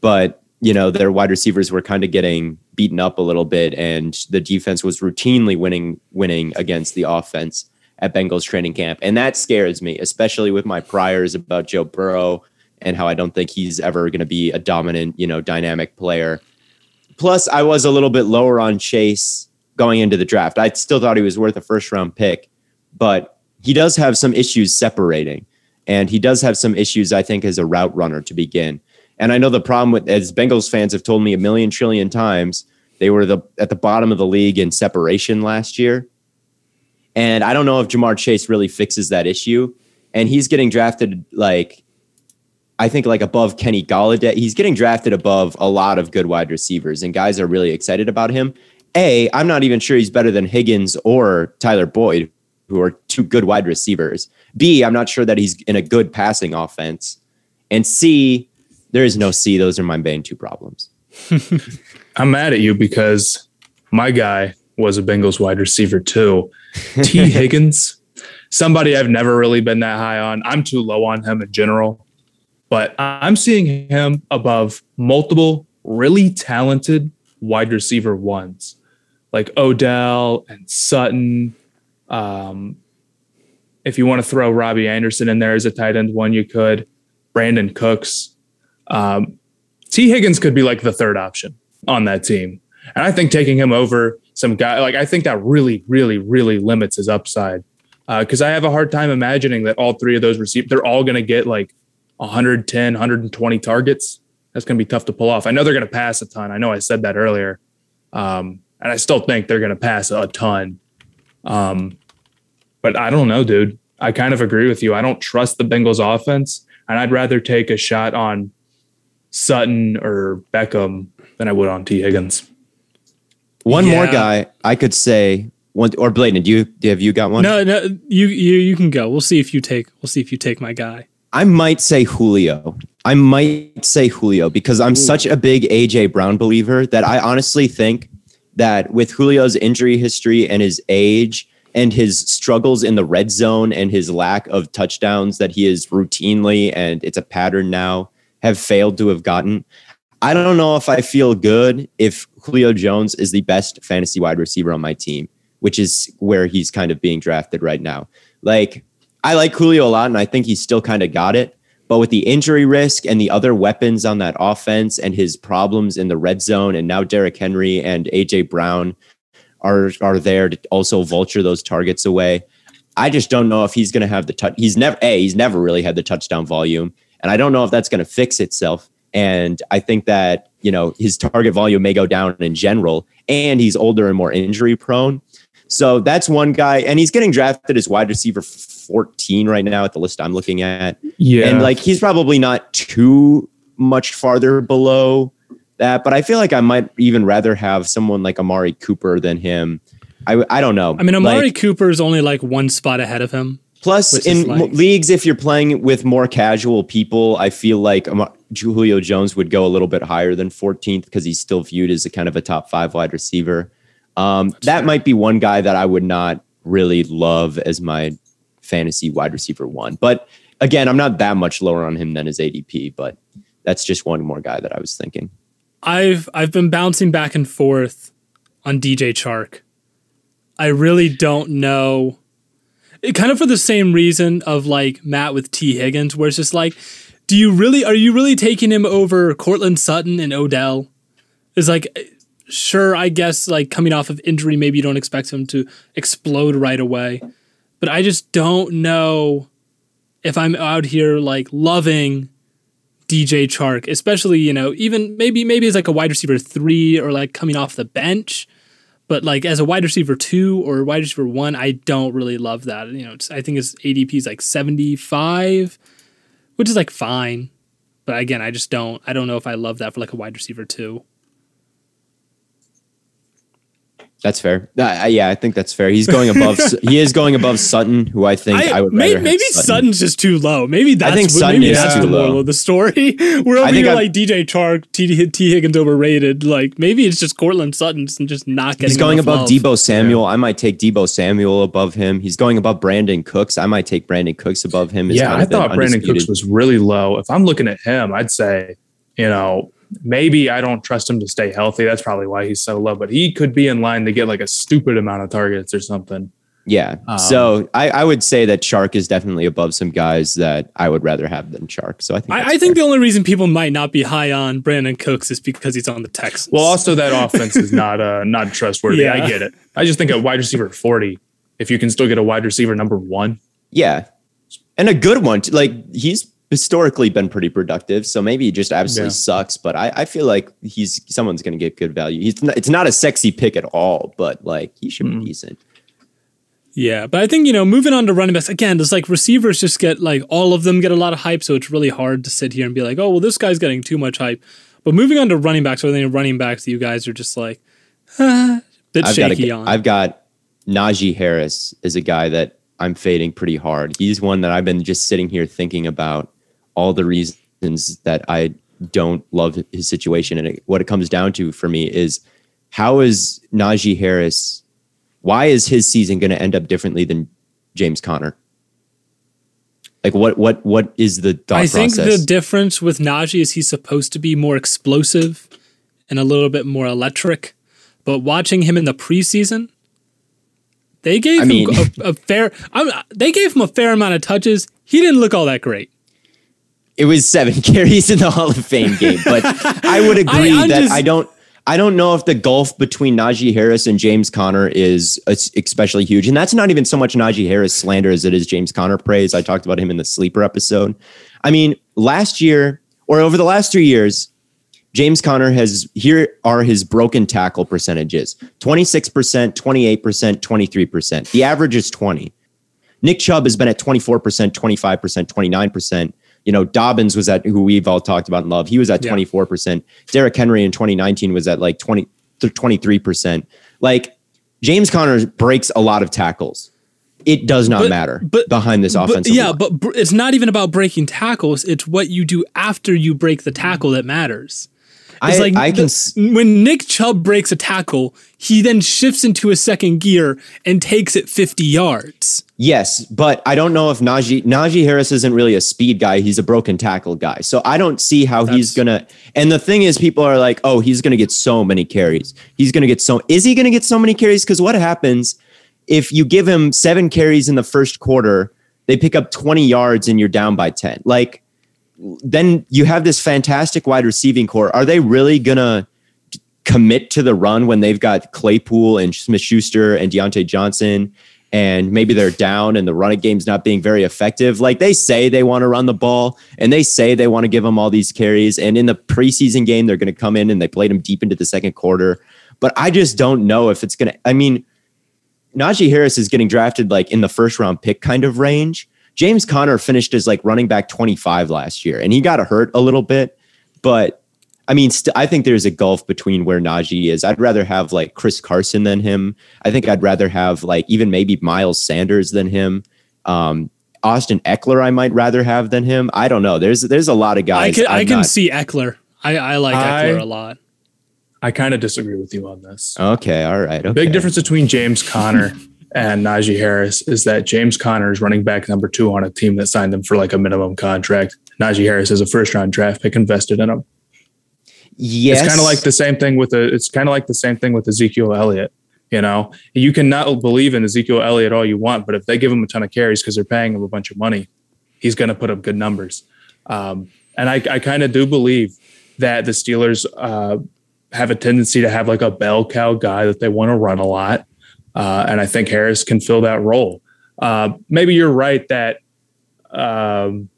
Speaker 4: but you know their wide receivers were kind of getting beaten up a little bit, and the defense was routinely winning winning against the offense at Bengals training camp, and that scares me, especially with my priors about Joe Burrow and how I don't think he's ever going to be a dominant, you know, dynamic player. Plus, I was a little bit lower on Chase going into the draft. I still thought he was worth a first round pick, but he does have some issues separating. And he does have some issues, I think, as a route runner to begin. And I know the problem with, as Bengals fans have told me a million trillion times, they were the at the bottom of the league in separation last year. And I don't know if Ja'Marr Chase really fixes that issue. And he's getting drafted like I think like above Kenny Golladay. He's getting drafted above a lot of good wide receivers, and guys are really excited about him. A, I'm not even sure he's better than Higgins or Tyler Boyd, who are two good wide receivers. B, I'm not sure that he's in a good passing offense. And C, there is no C. Those are my main two problems. <laughs>
Speaker 3: I'm mad at you because my guy was a Bengals wide receiver too. <laughs> T. Higgins, somebody I've never really been that high on. I'm too low on him in general, but I'm seeing him above multiple really talented wide receiver ones like Odell and Sutton. Um, if you want to throw Robbie Anderson in there as a tight end one, you could. Brandin Cooks. Um, T. Higgins could be like the third option on that team. And I think taking him over some guy, like I think that really, really, really limits his upside. Because I have a hard time imagining that all three of those receivers, they're all going to get like 110, 120 targets. That's going to be tough to pull off. I know they're going to pass a ton. I know I said that earlier. Um, and I still think they're going to pass a ton. Um, but I don't know, dude. I kind of agree with you. I don't trust the Bengals offense. And I'd rather take a shot on Sutton or Beckham than I would on T. Higgins.
Speaker 4: One more guy I could say, one or Bladen, do you have you got one?
Speaker 2: No, no, you you you can go. We'll see if you take we'll see if you take my guy.
Speaker 4: I might say Julio. I might say Julio because I'm such a big AJ Brown believer that I honestly think that with Julio's injury history and his age and his struggles in the red zone and his lack of touchdowns that he is routinely and it's a pattern now have failed to have gotten. I don't know if I feel good if Julio Jones is the best fantasy wide receiver on my team, which is where he's kind of being drafted right now. Like, I like Julio a lot, and I think he's still kind of got it. But with the injury risk and the other weapons on that offense and his problems in the red zone, and now Derrick Henry and AJ Brown are are there to also vulture those targets away. I just don't know if he's going to have the touch. He's never a he's never really had the touchdown volume, and I don't know if that's going to fix itself. And I think that you know his target volume may go down in general, and he's older and more injury prone. So that's one guy, and he's getting drafted as wide receiver 14 right now at the list I'm looking at.
Speaker 3: Yeah.
Speaker 4: And like he's probably not too much farther below that, but I feel like I might even rather have someone like Amari Cooper than him. I, I don't know.
Speaker 2: I mean, Amari
Speaker 4: Like,
Speaker 2: Cooper is only like one spot ahead of him.
Speaker 4: plus in
Speaker 2: like-
Speaker 4: leagues, if you're playing with more casual people, I feel like Julio Jones would go a little bit higher than 14th because he's still viewed as a kind of a top five wide receiver. Um, that might be one guy that I would not really love as my fantasy wide receiver one. But again, I'm not that much lower on him than his ADP, but that's just one more guy that I was thinking.
Speaker 2: I've I've been bouncing back and forth on DJ Chark. I really don't know. It, kind of for the same reason of like Matt with T Higgins, where it's just like, do you really are you really taking him over Courtland Sutton and Odell? Is like, sure, I guess like coming off of injury, maybe you don't expect him to explode right away, but I just don't know if I'm out here like loving DJ Chark, especially, you know, even maybe maybe as like a wide receiver three or like coming off the bench. But like as a wide receiver two or wide receiver one, I don't really love that. You know, I think his ADP is like 75, which is like fine. But again, I just don't I don't know if I love that for like a wide receiver two.
Speaker 4: That's fair. Uh, yeah, I think that's fair. He's going above. <laughs> he is going above Sutton, who I think I,
Speaker 2: I,
Speaker 4: would
Speaker 2: maybe, maybe
Speaker 4: Sutton.
Speaker 2: Sutton's just too low. Maybe that's
Speaker 4: think
Speaker 2: what-
Speaker 4: Sutton
Speaker 2: maybe
Speaker 3: is
Speaker 2: that's
Speaker 3: too
Speaker 2: the moral
Speaker 4: low.
Speaker 2: of the story. <laughs> We're over
Speaker 4: I think
Speaker 2: here
Speaker 4: I've-
Speaker 2: like DJ Chark, T, T Higgins overrated. Like maybe it's just Courtland Sutton's and just not getting.
Speaker 4: He's going above
Speaker 2: love.
Speaker 4: Deebo Samuel. I might take Deebo Samuel above him. He's going above Brandin Cooks. I might take Brandin Cooks above him. It's
Speaker 3: yeah,
Speaker 4: kind
Speaker 3: I
Speaker 4: of
Speaker 3: thought Brandon
Speaker 4: undisputed.
Speaker 3: Cooks was really low. If I'm looking at him, I'd say, you know, maybe I don't trust him to stay healthy. That's probably why he's so low. But he could be in line to get like a stupid amount of targets or something.
Speaker 4: Yeah.
Speaker 3: Um,
Speaker 4: so I, I would say that Chark is definitely above some guys that I would rather have than Chark. So I think
Speaker 2: I, I think
Speaker 4: fair.
Speaker 2: the only reason people might not be high on Brandin Cooks is because he's on the Texans.
Speaker 3: Well, also that offense is not uh not trustworthy.
Speaker 2: Yeah.
Speaker 3: I get it. I just think a wide receiver 40, if you can still get a wide receiver number one,
Speaker 4: yeah, and a good one. Like he's historically been pretty productive. So maybe he just absolutely
Speaker 3: Yeah.
Speaker 4: sucks. But I, I feel like he's someone's going to get good value. He's not, it's not a sexy pick at all, but like he should
Speaker 2: Mm.
Speaker 4: be decent.
Speaker 2: yeah, but I think you know, moving on to running backs again, it's like receivers just get like all of them get a lot of hype, so it's really hard to sit here and be like, oh, well, this guy's getting too much hype. But moving on to running backs, are there any running backs that you guys are just like, <laughs> ah, bit
Speaker 4: I've got,
Speaker 2: shaky
Speaker 4: a,
Speaker 2: on?
Speaker 4: I've got Najee Harris is a guy that I'm fading pretty hard. He's one that I've been just sitting here thinking about all the reasons that I don't love his situation. And it, what it comes down to for me is how is Najee Harris, why is his season going to end up differently than James Conner? Like what what what is the thought
Speaker 2: I think the difference with Najee is he's supposed to be more explosive and a little bit more electric. But watching him in the preseason, they gave
Speaker 4: I
Speaker 2: him
Speaker 4: mean-
Speaker 2: a, a fair. I'm, they gave him a fair amount of touches. He didn't look all that great.
Speaker 4: It was seven <laughs> carries in the Hall of Fame game, but <laughs> I would agree
Speaker 2: I'm
Speaker 4: that
Speaker 2: just-
Speaker 4: I don't. I don't know if the gulf between Najee Harris and James Conner is uh, especially huge, and that's not even so much Najee Harris slander as it is James Conner praise. I talked about him in the sleeper episode. I mean, last year or over the last three years, James Conner has here are his broken tackle percentages: twenty six percent, twenty eight percent, twenty three percent. The average is twenty. Nick Chubb has been at 24%, 25%, 29%. You know, Dobbins was at who we've all talked about and love. He was at 24%. Derrick Henry in 2019 was at like 20 th- 23%. Like James Conner breaks a lot of tackles. it does not
Speaker 2: But-
Speaker 4: matter
Speaker 2: but-
Speaker 4: behind this
Speaker 2: But,
Speaker 4: offensive
Speaker 2: yeah,
Speaker 4: line.
Speaker 2: but br- it's not even about breaking tackles. It's what you do after you break the tackle that matters.
Speaker 4: I,
Speaker 2: like
Speaker 4: I can
Speaker 2: the- when Nick Chubb breaks a tackle, he then shifts into a second gear and takes it 50 yards.
Speaker 4: Yes, but I don't know if Najee Najee Harris isn't really a speed guy. He's a broken tackle guy. So I don't see how he's gonna. And the thing is, people are like, "Oh, he's gonna get so many carries. He's gonna get so." Is he gonna get so many carries? Because what happens if you give him seven carries in the first quarter? They pick up twenty yards and you're down by ten. Like, then you have this fantastic wide receiving corps. Are they really gonna? commit to the run when they've got Claypool and Smith Schuster and Diontae Johnson, and maybe they're down and the running game's not being very effective. Like they say they want to run the ball and they say they want to give them all these carries. And in the preseason game, they're going to come in and they played them deep into the second quarter. But I just don't know if it's going to, I mean, Najee Harris is getting drafted like in the first round pick kind of range. James Conner finished as like running back 25 last year and he got hurt a little bit, but I mean, st- I think there's a gulf between where Najee is. I'd rather have like Chris Carson than him. I think I'd rather have like even maybe Miles Sanders than him. Um, Austin Ekeler, I might rather have than him. I don't know. There's there's a lot of
Speaker 2: I
Speaker 4: guys.
Speaker 2: can, I
Speaker 4: I'm
Speaker 2: can
Speaker 4: not-
Speaker 2: see Ekeler. I, I like
Speaker 3: I-
Speaker 2: Ekeler a lot.
Speaker 3: I kind of disagree with you on this.
Speaker 4: Okay, all right. Okay.
Speaker 3: Big difference between James Conner <laughs> and Najee Harris is that James Conner is running back number two on a team that signed him for like a minimum contract. Najee Harris is a first round draft pick invested in him.
Speaker 4: Yes,
Speaker 3: It's kind of like the same thing with the. It's kind of like the same thing with Ezekiel Elliott. You know, you cannot believe in Ezekiel Elliott all you want, but if they give him a ton of carries because they're paying him a bunch of money, he's going to put up good numbers. Um, and I, I kind of do believe that the Steelers uh, have a tendency to have like a bell cow guy that they want to run a lot, uh, and I think Harris can fill that role. Uh, maybe you're right that um,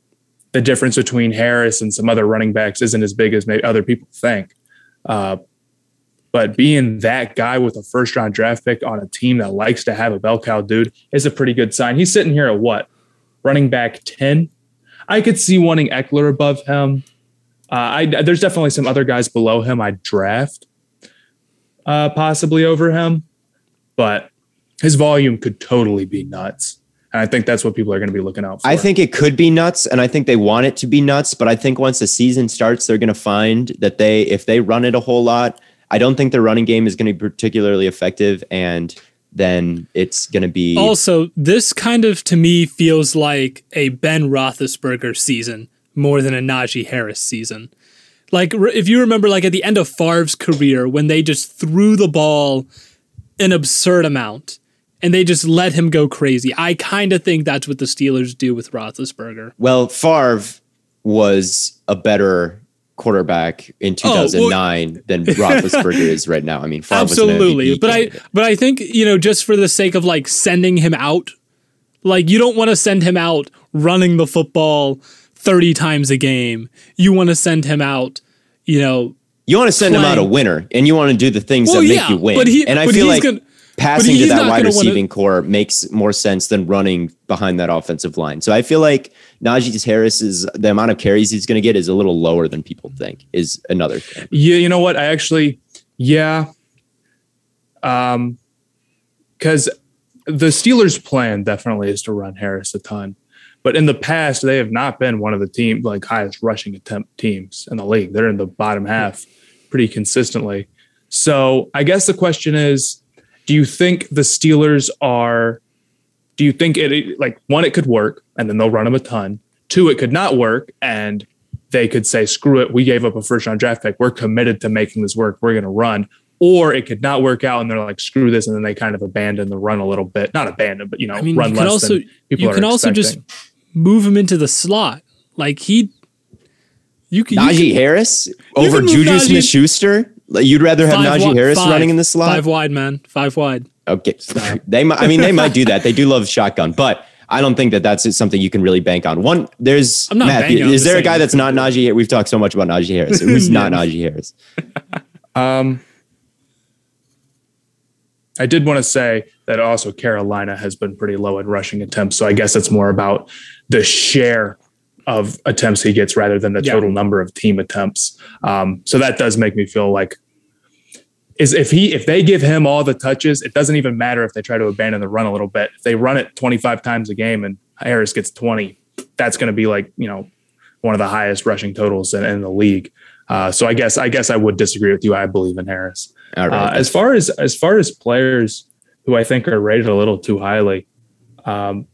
Speaker 3: the difference between Harris and some other running backs isn't as big as maybe other people think. Uh, but being that guy with a first round draft pick on a team that likes to have a bell cow dude is a pretty good sign. He's sitting here at what? Running back 10? I could see wanting Ekeler above him. Uh, I, there's definitely some other guys below him I'd draft uh, possibly over him, but his volume could totally be nuts. And I think that's what people are going to be looking out for.
Speaker 4: I think it could be nuts, and I think they want it to be nuts. But I think once the season starts, they're going to find that they, if they run it a whole lot, I don't think their running game is going to be particularly effective, and then it's going to be
Speaker 2: Also, this kind of to me feels like a Ben Roethlisberger season more than a Najee Harris season. Like re- if you remember, like at the end of Favre's career, when they just threw the ball an absurd amount and they just let him go crazy. I kind of think that's what the Steelers do with Roethlisberger.
Speaker 4: Well, Favre was a better quarterback in
Speaker 2: Oh, well-
Speaker 4: 2009 than <laughs> Roethlisberger is right now. I mean, Favre
Speaker 2: Absolutely, but I but I think you know just for the sake of like sending him out, like you don't want to send him out running the football thirty times a game. You want to send him out, you know.
Speaker 4: You want to send him out a winner, and you want to do the things
Speaker 2: Well,
Speaker 4: that make
Speaker 2: yeah,
Speaker 4: you win.
Speaker 2: but he-
Speaker 4: and I feel like
Speaker 2: gonna-
Speaker 4: passing to that wide
Speaker 2: gonna wanna-
Speaker 4: receiving corps makes more sense than running behind that offensive line. So I feel like Najee Harris is the amount of carries he's going to get is a little lower than people think. Is another thing.
Speaker 3: Yeah, you know what? I actually, yeah. Um, because the Steelers' plan definitely is to run Harris a ton, but in the past they have not been one of the team like highest rushing attempt teams in the league. They're in the bottom half pretty consistently. So I guess the question is, do you think the Steelers are? Do you think it like one it could work and then they'll run them a ton? Two, it could not work and they could say, screw it, we gave up a first round draft pick. We're committed to making this work. We're going to run. Or it could not work out and they're like, screw this. And then they kind of abandon the run a little bit. Not abandon, but, you know,
Speaker 2: I mean,
Speaker 3: run
Speaker 2: you
Speaker 3: less
Speaker 2: also
Speaker 3: than people
Speaker 2: you can also just move him into the slot. Like he, you can you
Speaker 4: Najee
Speaker 2: can-
Speaker 4: Harris over
Speaker 2: can move
Speaker 4: Juju Smith Schuster. You'd rather have
Speaker 2: five
Speaker 4: Najee Harris
Speaker 2: five-
Speaker 4: running in the slot?
Speaker 2: Five wide, man. Five wide.
Speaker 4: Okay, <laughs> they might. I mean, they might do that. They do <laughs> love shotgun, but I don't think that that's something you can really bank on. One, there's
Speaker 2: I'm not
Speaker 4: Matt.
Speaker 2: banking, I'm
Speaker 4: Is there a guy that's not
Speaker 2: do it.
Speaker 4: Najee? We've talked so much about Najee Harris. Who's <laughs> not Najee Harris?
Speaker 3: Um, I did want to say that also Carolina has been pretty low in rushing attempts. So I guess it's more about the share of attempts he gets rather than the
Speaker 2: Yeah.
Speaker 3: total number of team attempts. Um, so that does make me feel like is if he if they give him all the touches, it doesn't even matter if they try to abandon the run a little bit. If they run it 25 times a game and Harris gets 20, that's going to be like you know one of the highest rushing totals in, in the league. Uh, so I guess I guess I would disagree with you. I believe in Harris.
Speaker 4: All right.
Speaker 3: Uh, as far as as far as players who I think are rated a little too highly, um,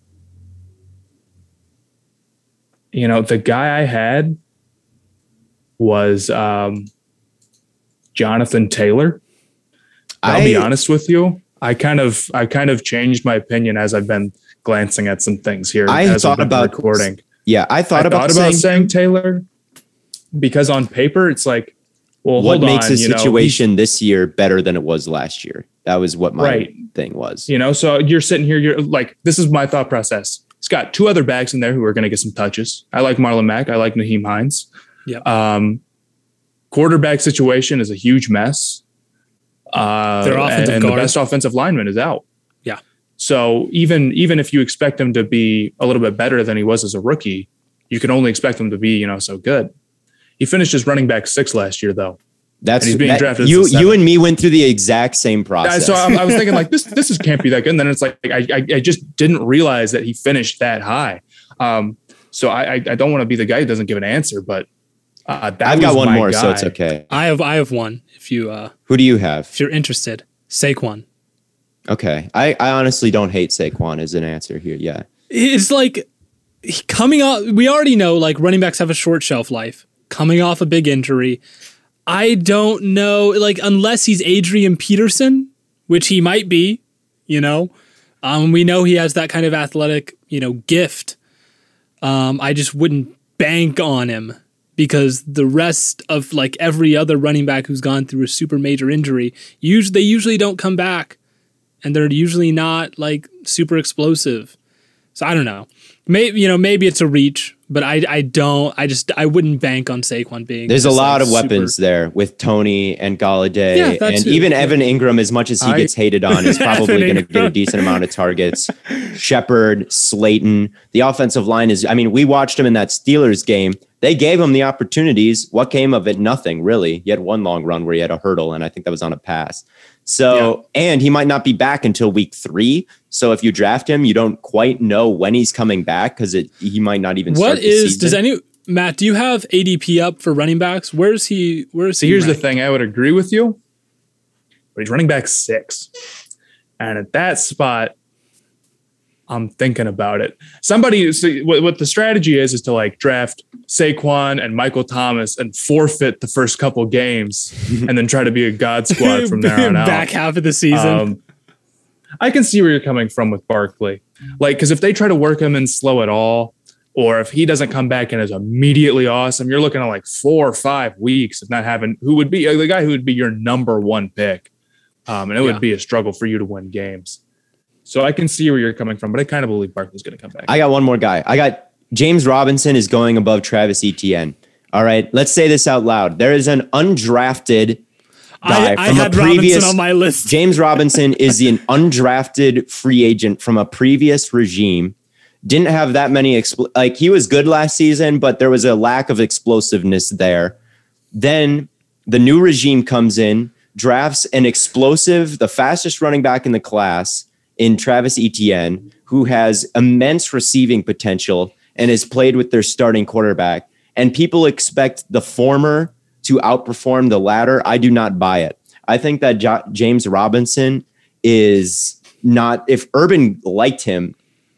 Speaker 3: you know, the guy I had was um, Jonathan Taylor. I'll be honest with you. I kind of I kind of changed my opinion as I've been glancing at some things here.
Speaker 4: I
Speaker 3: as
Speaker 4: thought about-
Speaker 3: recording.
Speaker 4: yeah, I thought
Speaker 3: I
Speaker 4: about
Speaker 3: thought about
Speaker 4: saying,
Speaker 3: saying Taylor because on paper it's like, well,
Speaker 4: what
Speaker 3: hold
Speaker 4: makes
Speaker 3: on,
Speaker 4: the
Speaker 3: you know,
Speaker 4: situation this year better than it was last year. That was what my
Speaker 3: Right.
Speaker 4: thing was.
Speaker 3: You know, so you're sitting here, you're like, this is my thought process. He's got two other backs in there who are going to get some touches. I like Marlon Mack. I like Nyheim Hines.
Speaker 2: Yep.
Speaker 3: Um, quarterback situation is a huge mess. Uh,
Speaker 2: Their offensive
Speaker 3: and the best offensive lineman is out.
Speaker 2: Yeah.
Speaker 3: So even even if you expect him to be a little bit better than he was as a rookie, you can only expect him to be you know so good. He finished as running back six last year though.
Speaker 4: That's
Speaker 3: And he's being
Speaker 4: that-
Speaker 3: drafted
Speaker 4: You you and me went through the exact same
Speaker 3: Yeah,
Speaker 4: process.
Speaker 3: so I, I was thinking like this this is can't be that good. And then it's like I, I I just didn't realize that he finished that high. Um, so I I, I don't want to be the guy who doesn't give an answer, but uh, that
Speaker 4: I've got
Speaker 3: was
Speaker 4: one
Speaker 3: my
Speaker 4: more, so it's okay.
Speaker 2: I have I have one. If you uh,
Speaker 4: Who do you have?
Speaker 2: if you're interested, Saquon.
Speaker 4: Okay, I, I honestly don't hate Saquon as an answer here. Yeah,
Speaker 2: It's like coming off. We already know like running backs have a short shelf life. Coming off a big injury, I don't know. Like unless he's Adrian Peterson, which he might be. You know, um, we know he has that kind of athletic, you know, gift. Um, I just wouldn't bank on him because the rest of like every other running back who's gone through a super major injury, usually they usually don't come back, and they're usually not like super explosive. So I don't know. Maybe you know maybe it's a reach, but I I don't. I just I wouldn't bank on Saquon being.
Speaker 4: there's a lot
Speaker 2: like,
Speaker 4: of weapons
Speaker 2: super-
Speaker 4: there with Tony and Golladay,
Speaker 2: Yeah,
Speaker 4: and
Speaker 2: too.
Speaker 4: even Evan Engram. As much as he
Speaker 3: I-
Speaker 4: gets hated on, is <laughs> probably going to get a decent amount of targets. <laughs> Shepard, Slayton, the offensive line is. I mean, we watched him in that Steelers game. They gave him the opportunities. What came of it? Nothing really. He had one long run where he had a hurdle, and I think that was on a pass. So, and he might not be back until week three. So, if you draft him, you don't quite know when he's coming back because it he might not even.
Speaker 2: What
Speaker 4: start
Speaker 2: is does any Matt? Do you have ADP up for running backs? Where's he? Where's
Speaker 3: So
Speaker 2: he?
Speaker 3: here's the thing: I would agree with you, but he's running back six, and at that spot, I'm thinking about it. Somebody, so what, what the strategy is, is to like draft Saquon and Michael Thomas and forfeit the first couple games, <laughs> and then try to be a god squad from there on <laughs> out.
Speaker 2: Back half of the season.
Speaker 3: Um, I can see where you're coming from with Barkley. Like, because if they try to work him in slow at all, or if he doesn't come back and is immediately awesome, you're looking at like four or five weeks of not having who would be uh, the guy who would be your number one pick. Um, and it
Speaker 2: Yeah.
Speaker 3: would be a struggle for you to win games. So I can see where you're coming from, but I kind of believe Barkley's going to come back.
Speaker 4: I got one more guy. I got James Robinson is going above Travis Etienne. All right, let's say this out loud. There is an undrafted guy
Speaker 2: I, I
Speaker 4: from
Speaker 2: had
Speaker 4: a previous.
Speaker 2: Robinson on my list. <laughs>
Speaker 4: James Robinson is an undrafted free agent from a previous regime. Didn't have that many expl- like he was good last season, but there was a lack of explosiveness there. Then the new regime comes in, drafts an explosive, the fastest running back in the class in Travis Etienne, who has immense receiving potential and has played with their starting quarterback. And people expect the former to outperform the latter. I do not buy it. I think that Jo- James Robinson is not, if Urban liked him,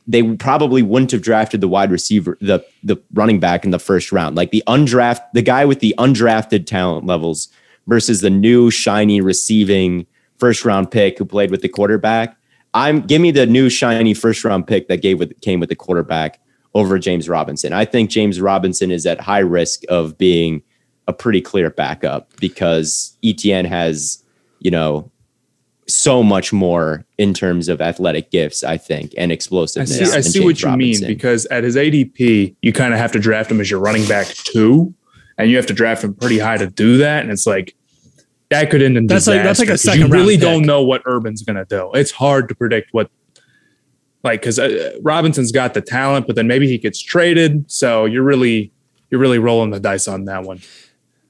Speaker 4: they probably wouldn't have drafted the wide receiver, the the running back in the first round. Like the undraft, the guy with the undrafted talent levels versus the new shiny receiving first round pick who played with the quarterback. I'm give me the new shiny first round pick that gave with came with the quarterback over James Robinson. I think James Robinson is at high risk of being a pretty clear backup because Etienne has, you know, so much more in terms of athletic gifts, I think, and
Speaker 3: I
Speaker 4: explosiveness.
Speaker 3: see, I see what you
Speaker 4: Robinson.
Speaker 3: mean because at his ADP, you kind of have to draft him as your running back two, and you have to draft him pretty high to do that. And it's like that could end in
Speaker 2: That's like- that's like a
Speaker 3: disaster 'cause
Speaker 2: second
Speaker 3: You really
Speaker 2: round
Speaker 3: don't
Speaker 2: pick.
Speaker 3: know what Urban's going to do. It's hard to predict what, like, because uh, Robinson's got the talent, but then maybe he gets traded. So you're really you're really rolling the dice on that one.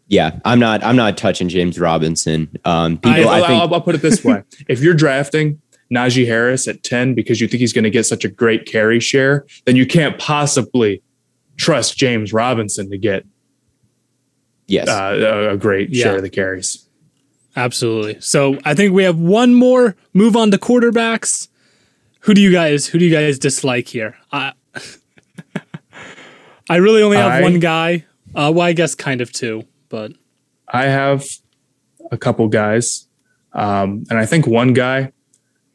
Speaker 4: yeah, I'm not. I'm not touching James Robinson. Um,
Speaker 3: I,
Speaker 4: people, I, think
Speaker 3: will put it this way: <laughs> if you're drafting Najee Harris at 10 because you think he's going to get such a great carry share, then you can't possibly trust James Robinson to get
Speaker 4: yes,
Speaker 3: uh, a great
Speaker 2: Yeah.
Speaker 3: share of the carries.
Speaker 2: Absolutely. So I think we have one more move on to quarterbacks. Who do you guys who do you guys dislike here? I <laughs> I really only have
Speaker 3: I-
Speaker 2: one guy. Uh, well, I guess kind of two, but
Speaker 3: I have a couple guys, um, and I think one guy,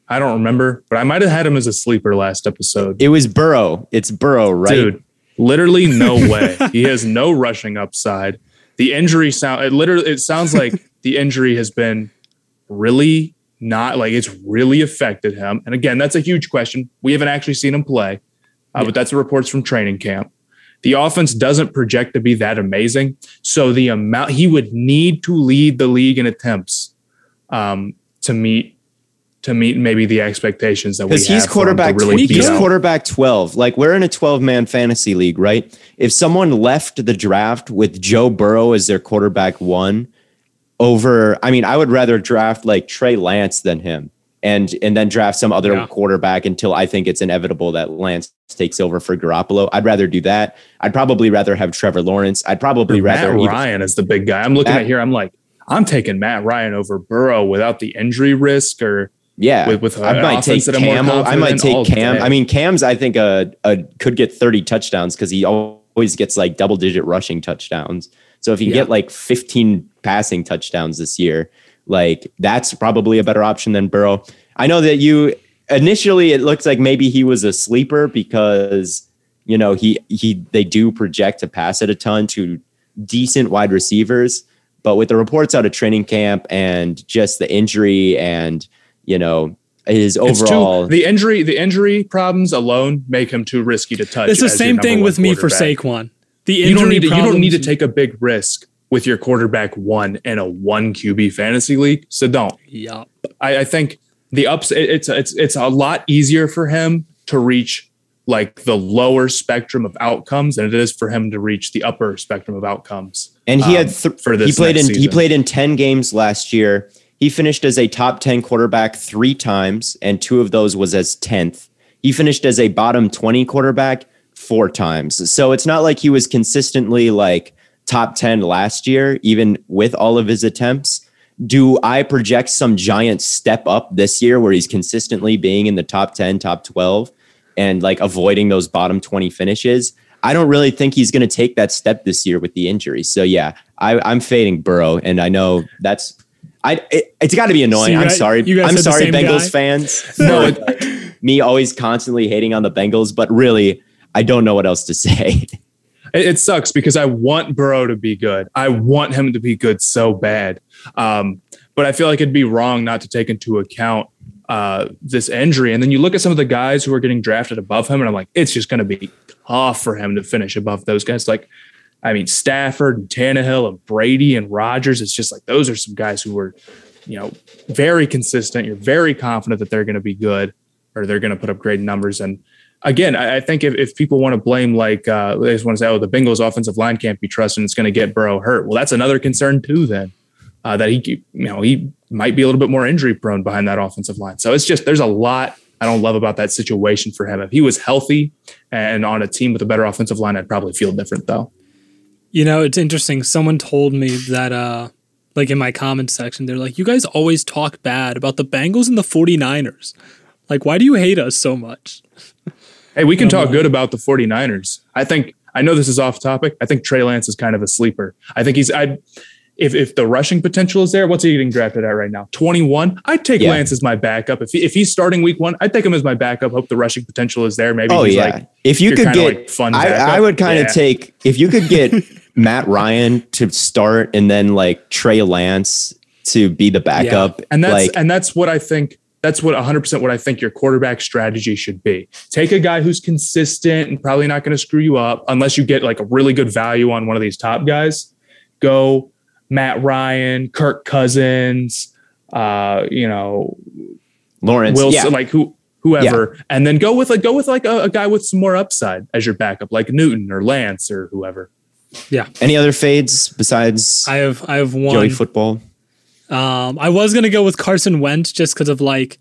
Speaker 3: I don't remember, but I might have had him as a sleeper last episode.
Speaker 4: it was Burrow. It's Burrow, right?
Speaker 3: Dude, literally no <laughs> way. he has no rushing upside. The injury sound it literally it sounds like <laughs> the injury has been really not like it's really affected him. And again, that's a huge question. We haven't actually seen him play, uh, but that's the reports from training camp. The offense doesn't project to be that amazing. So the amount he would need to lead the league in attempts um, to meet to meet maybe the expectations that we
Speaker 4: because he's
Speaker 3: have for him to
Speaker 4: quarterback.
Speaker 3: really
Speaker 2: He
Speaker 4: he's
Speaker 3: out.
Speaker 4: quarterback twelve. Like we're in a twelve man fantasy league, right? If someone left the draft with Joe Burrow as their quarterback one, over, I mean, I would rather draft like Trey Lance than him, and and then draft some other
Speaker 2: Yeah.
Speaker 4: quarterback until I think it's inevitable that Lance takes over for Garoppolo. I'd rather do that. I'd probably rather have Trevor Lawrence. I'd probably
Speaker 3: Matt
Speaker 4: rather even-
Speaker 3: Ryan is the big guy. I'm looking
Speaker 4: Matt-
Speaker 3: at here. I'm like, I'm taking Matt Ryan over Burrow without the injury risk or
Speaker 4: Yeah,
Speaker 3: with- with
Speaker 4: I might take Cam. I might take Cam.
Speaker 3: day.
Speaker 4: I mean, Cam's I think uh, uh could get 30 touchdowns because he always gets like double digit rushing touchdowns. So if you
Speaker 2: Yeah.
Speaker 4: get like 15 passing touchdowns this year, like that's probably a better option than Burrow. I know that you initially it looks like maybe he was a sleeper because you know he he they do project to pass it a ton to decent wide receivers but with the reports out of training camp and just the injury and you know his overall
Speaker 3: too, the injury the injury problems alone make him too risky to touch.
Speaker 2: it's the same thing with me for
Speaker 3: quarterback.
Speaker 2: Saquon. The
Speaker 3: You don't
Speaker 2: injury
Speaker 3: need to, you don't need to take a big risk with your quarterback one in a one QB fantasy league. So don't.
Speaker 2: Yup.
Speaker 3: I, I think the ups it- it's it's it's a lot easier for him to reach like the lower spectrum of outcomes than it is for him to reach the upper spectrum of outcomes.
Speaker 4: and he
Speaker 3: um,
Speaker 4: had th-
Speaker 3: for
Speaker 4: he played in
Speaker 3: next
Speaker 4: he played in 10 games last year he finished as a top 10 quarterback three times and two of those was as 10th he finished as a bottom 20 quarterback four times. So it's not like he was consistently like top 10 last year even with all of his attempts. Do i project some giant step up this year where he's consistently being in the top 10 top 12 and like avoiding those bottom 20 finishes? I don't really think he's going to take that step this year with the injury. So yeah, I, I'm fading Burrow, and I know that's I. It, it's got to be annoying.
Speaker 2: So
Speaker 4: I'm
Speaker 2: guys-
Speaker 4: sorry. I'm sorry, Bengals
Speaker 2: guy?
Speaker 4: fans. <laughs>
Speaker 3: No,
Speaker 4: for, like, me always constantly hating on the Bengals, but really, I don't know what else to say. <laughs>
Speaker 3: It, it sucks because I want Burrow to be good. I want him to be good so bad. Um, but I feel like it'd be wrong not to take into account uh, this injury. And then you look at some of the guys who are getting drafted above him, and I'm like, it's just going to be tough for him to finish above those guys. Like, I mean, Stafford and Tannehill and Brady and Rodgers. It's just like those are some guys who were, you know, very consistent. You're very confident that they're going to be good or they're going to put up great numbers. And again, I, I think if, if people want to blame, like, uh, they just want to say, oh, the Bengals offensive line can't be trusted and it's going to get Burrow hurt. Well, that's another concern too, then, uh, that he, you know, he might be a little bit more injury prone behind that offensive line. So it's just, there's a lot I don't love about that situation for him. If he was healthy and on a team with a better offensive line, I'd probably feel different though.
Speaker 2: You know, it's interesting. Someone told me that, uh, like in my comments section, they're like, you guys always talk bad about the Bengals and the 49ers. Like, why do you hate us so much? <laughs>
Speaker 3: Hey, we can talk good about the 49ers. I think I know this is off topic. I think Trey Lance is kind of a sleeper. I think he's I if if the rushing potential is there, what's he getting drafted at right now? 21. I'd take
Speaker 4: Yeah.
Speaker 3: Lance as my backup. If he, if he's starting week 1, I'd take him as my backup. Hope the rushing potential is there. Maybe
Speaker 4: Oh
Speaker 3: he's
Speaker 4: yeah,
Speaker 3: like
Speaker 4: if you could
Speaker 3: kinda
Speaker 4: get,
Speaker 3: like fun
Speaker 4: I, I would kind of
Speaker 3: Yeah.
Speaker 4: take if you could get <laughs> Matt Ryan to start and then like Trey Lance to be the backup,
Speaker 3: And that's
Speaker 4: like
Speaker 3: and that's what I think. That's what 100% what I think your quarterback strategy should be. Take a guy who's consistent and probably not going to screw you up unless you get like a really good value on one of these top guys. Go Matt Ryan, Kirk Cousins, uh, you know,
Speaker 4: Lawrence.
Speaker 3: Wilson,
Speaker 4: yeah,
Speaker 3: like who whoever, and then go with like go with like a, a guy with some more upside as your backup, like Newton or Lance or whoever.
Speaker 2: Yeah.
Speaker 4: Any other fades besides
Speaker 2: I have I have one.
Speaker 4: Joey football?
Speaker 2: Um, I was gonna go with Carson Wentz just because of like,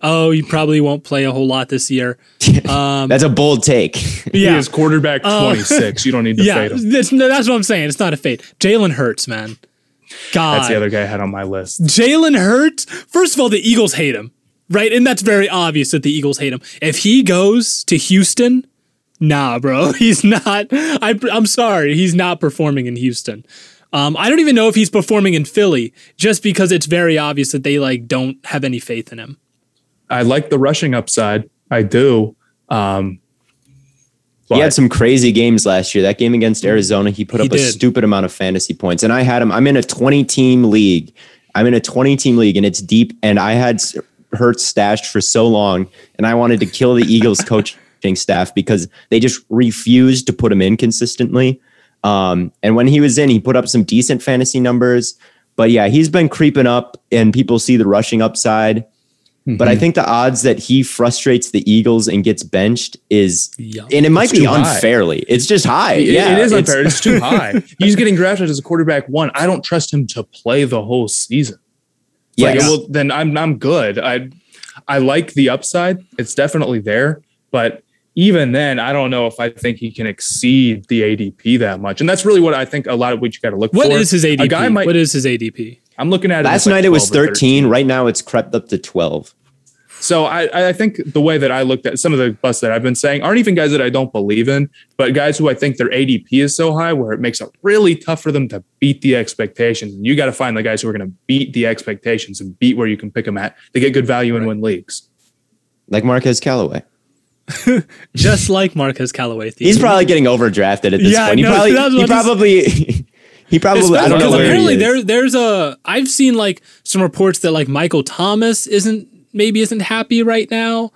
Speaker 2: oh, you probably won't play a whole lot this year. <laughs> Um,
Speaker 4: That's a bold take. <laughs>
Speaker 3: He
Speaker 2: yeah,
Speaker 3: is quarterback 26. you don't need to <laughs>
Speaker 2: yeah,
Speaker 3: fade him.
Speaker 2: that's, no, that's what I'm saying. It's not a fade. Jalen Hurts, man. God,
Speaker 3: That's the other guy I had on my list.
Speaker 2: Jalen Hurts. First of all, the Eagles hate him, right? And that's very obvious that the Eagles hate him. If he goes to Houston, nah, bro, <laughs> he's not. I, I'm sorry, he's not performing in Houston. Um, I don't even know if he's performing in Philly, just because it's very obvious that they like don't have any faith in him.
Speaker 3: I like the rushing upside. I do. Um,
Speaker 4: He had some crazy games last year. That game against Arizona, he put
Speaker 2: He
Speaker 4: up a stupid amount of fantasy points. And I had him. I'm in a 20 team league. I'm in a 20 team league, and it's deep. And I had Hurts stashed for so long, and I wanted to kill the Eagles coaching staff because they just refused to put him in consistently. Um, and when he was in, he put up some decent fantasy numbers. But yeah, he's been creeping up, and people see the rushing upside. But I think the odds that he frustrates the Eagles and gets benched is,
Speaker 2: Yeah.
Speaker 4: and it might
Speaker 3: It's
Speaker 4: be
Speaker 3: too high.
Speaker 4: unfairly. It's just high.
Speaker 3: It-
Speaker 4: yeah,
Speaker 3: it is
Speaker 4: it's-
Speaker 3: unfair. It's too <laughs> high. He's getting drafted as a quarterback one. I don't trust him to play the whole season. Like, well, then I'm I'm good. I I like the upside. It's definitely there, but even then, I don't know if I think he can exceed the ADP that much. And that's really what I think a lot of what you got to look
Speaker 2: What
Speaker 3: for.
Speaker 2: is his ADP?
Speaker 3: A guy might.
Speaker 2: what is his ADP?
Speaker 3: I'm looking at it
Speaker 4: Last
Speaker 3: as like
Speaker 4: night it was
Speaker 3: 12 or
Speaker 4: 13. Right now it's crept up to 12.
Speaker 3: So I, I think the way that I looked at some of the busts that I've been saying aren't even guys that I don't believe in, but guys who I think their ADP is so high where it makes it really tough for them to beat the expectations. And you got to find the guys who are going to beat the expectations and beat where you can pick them at to get good value and win leagues.
Speaker 4: Like Marquez Callaway. <laughs>
Speaker 2: Just like Marquez Callaway.
Speaker 4: He's probably getting overdrafted at this
Speaker 2: Yeah,
Speaker 4: point. He
Speaker 2: no,
Speaker 4: probably, he probably, he probably, I don't know
Speaker 2: apparently
Speaker 4: he
Speaker 2: there there's a I've seen like some reports that like Michael Thomas isn't maybe isn't happy right now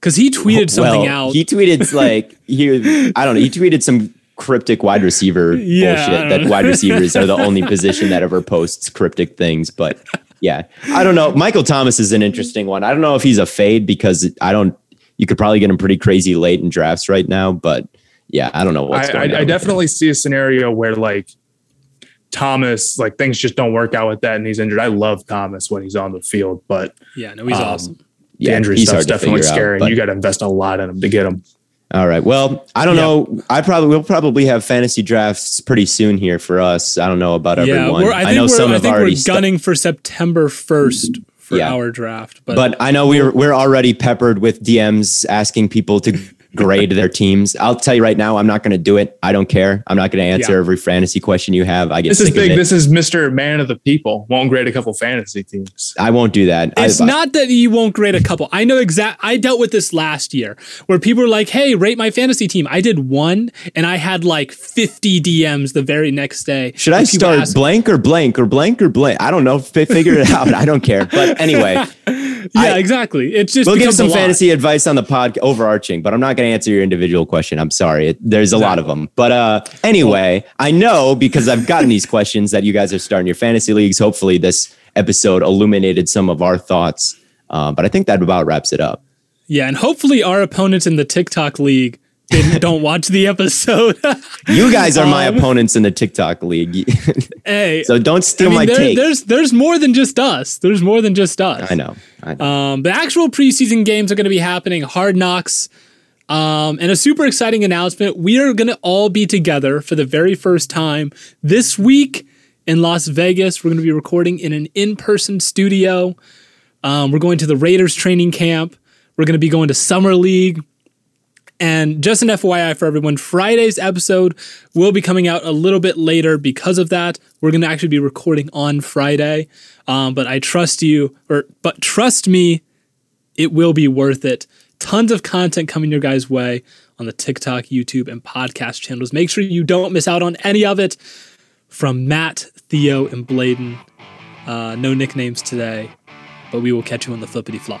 Speaker 2: because he tweeted something
Speaker 4: well,
Speaker 2: out.
Speaker 4: He tweeted like he, I don't know. He tweeted some cryptic wide receiver <laughs>
Speaker 2: Yeah,
Speaker 4: bullshit that wide receivers are the only <laughs> position that ever posts cryptic things. But yeah, I don't know. Michael Thomas is an interesting one. I don't know if he's a fade because I don't. You could probably get him pretty crazy late in drafts right now, but yeah, I don't know what's
Speaker 3: I,
Speaker 4: going on.
Speaker 3: I, I
Speaker 4: with
Speaker 3: definitely see a scenario where like Thomas, like things just don't work out with that and he's injured. I love Thomas when he's on the field, but
Speaker 2: yeah, no, he's
Speaker 3: um,
Speaker 2: awesome.
Speaker 3: the
Speaker 4: Yeah,
Speaker 3: injury
Speaker 4: he's
Speaker 3: stuff's
Speaker 4: hard to
Speaker 3: definitely
Speaker 4: figure out,
Speaker 3: scary.
Speaker 4: but-
Speaker 3: and you got to invest a lot in him to get him.
Speaker 4: All right. Well, I don't know. I probably we'll probably have fantasy drafts pretty soon here for us. I don't know about
Speaker 2: Yeah,
Speaker 4: everyone.
Speaker 2: we're, I
Speaker 4: know some
Speaker 2: I
Speaker 4: have
Speaker 2: think
Speaker 4: already
Speaker 2: we're
Speaker 4: stu-
Speaker 2: gunning for September first for
Speaker 4: Yeah.
Speaker 2: our draft, but,
Speaker 4: but I know we're we're already peppered with DMs asking people to grade their teams. I'll tell you right now, I'm not going to do it. I don't care. I'm not going to answer
Speaker 2: Yeah.
Speaker 4: every fantasy question you have. I get
Speaker 3: This is
Speaker 4: sick of
Speaker 3: big.
Speaker 4: it.
Speaker 3: This is Mr. Man of the People. Won't grade a couple fantasy teams.
Speaker 4: I won't do that.
Speaker 2: It's
Speaker 4: I,
Speaker 2: not that you won't grade a couple. I know exact. I dealt with this last year where people were like, "Hey, rate my fantasy team." I did one, and I had like fifty DMs the very next day.
Speaker 4: Should I start
Speaker 2: asking-
Speaker 4: blank or blank or blank or blank? I don't know. F- figure it out. I don't care. But anyway, <laughs>
Speaker 2: Yeah, exactly. It's just
Speaker 4: we'll give some fantasy advice on the pod overarching, but I'm not going to answer your individual question. I'm sorry. It, there's a lot of them. But uh, anyway, I know because I've gotten these questions that you guys are starting your fantasy leagues. Hopefully, this episode illuminated some of our thoughts. Uh, but I think that about wraps it up.
Speaker 2: Yeah, and hopefully our opponents in the TikTok league didn't, <laughs> don't watch the episode.
Speaker 4: You guys are my
Speaker 2: Um,
Speaker 4: opponents in the TikTok league. <laughs>
Speaker 2: hey,
Speaker 4: so don't steal
Speaker 2: I mean,
Speaker 4: my
Speaker 2: there-
Speaker 4: take.
Speaker 2: there's there's more than just us. There's more than just us.
Speaker 4: I know. I know.
Speaker 2: Um, the actual preseason games are going to be happening. Hard Knocks. Um, and a super exciting announcement. We are going to all be together for the very first time this week in Las Vegas. We're going to be recording in an in person studio. Um, we're going to the Raiders training camp. We're going to be going to Summer League. And just an FYI for everyone, Friday's episode will be coming out a little bit later because of that. We're going to actually be recording on Friday. Um, but I trust you, or but trust me, it will be worth it. Tons of content coming your guys' way on the TikTok, YouTube, and podcast channels. Make sure you don't miss out on any of it. From Matt, Theo, and Bladen. Uh, no nicknames today, but we will catch you on the flippity flop.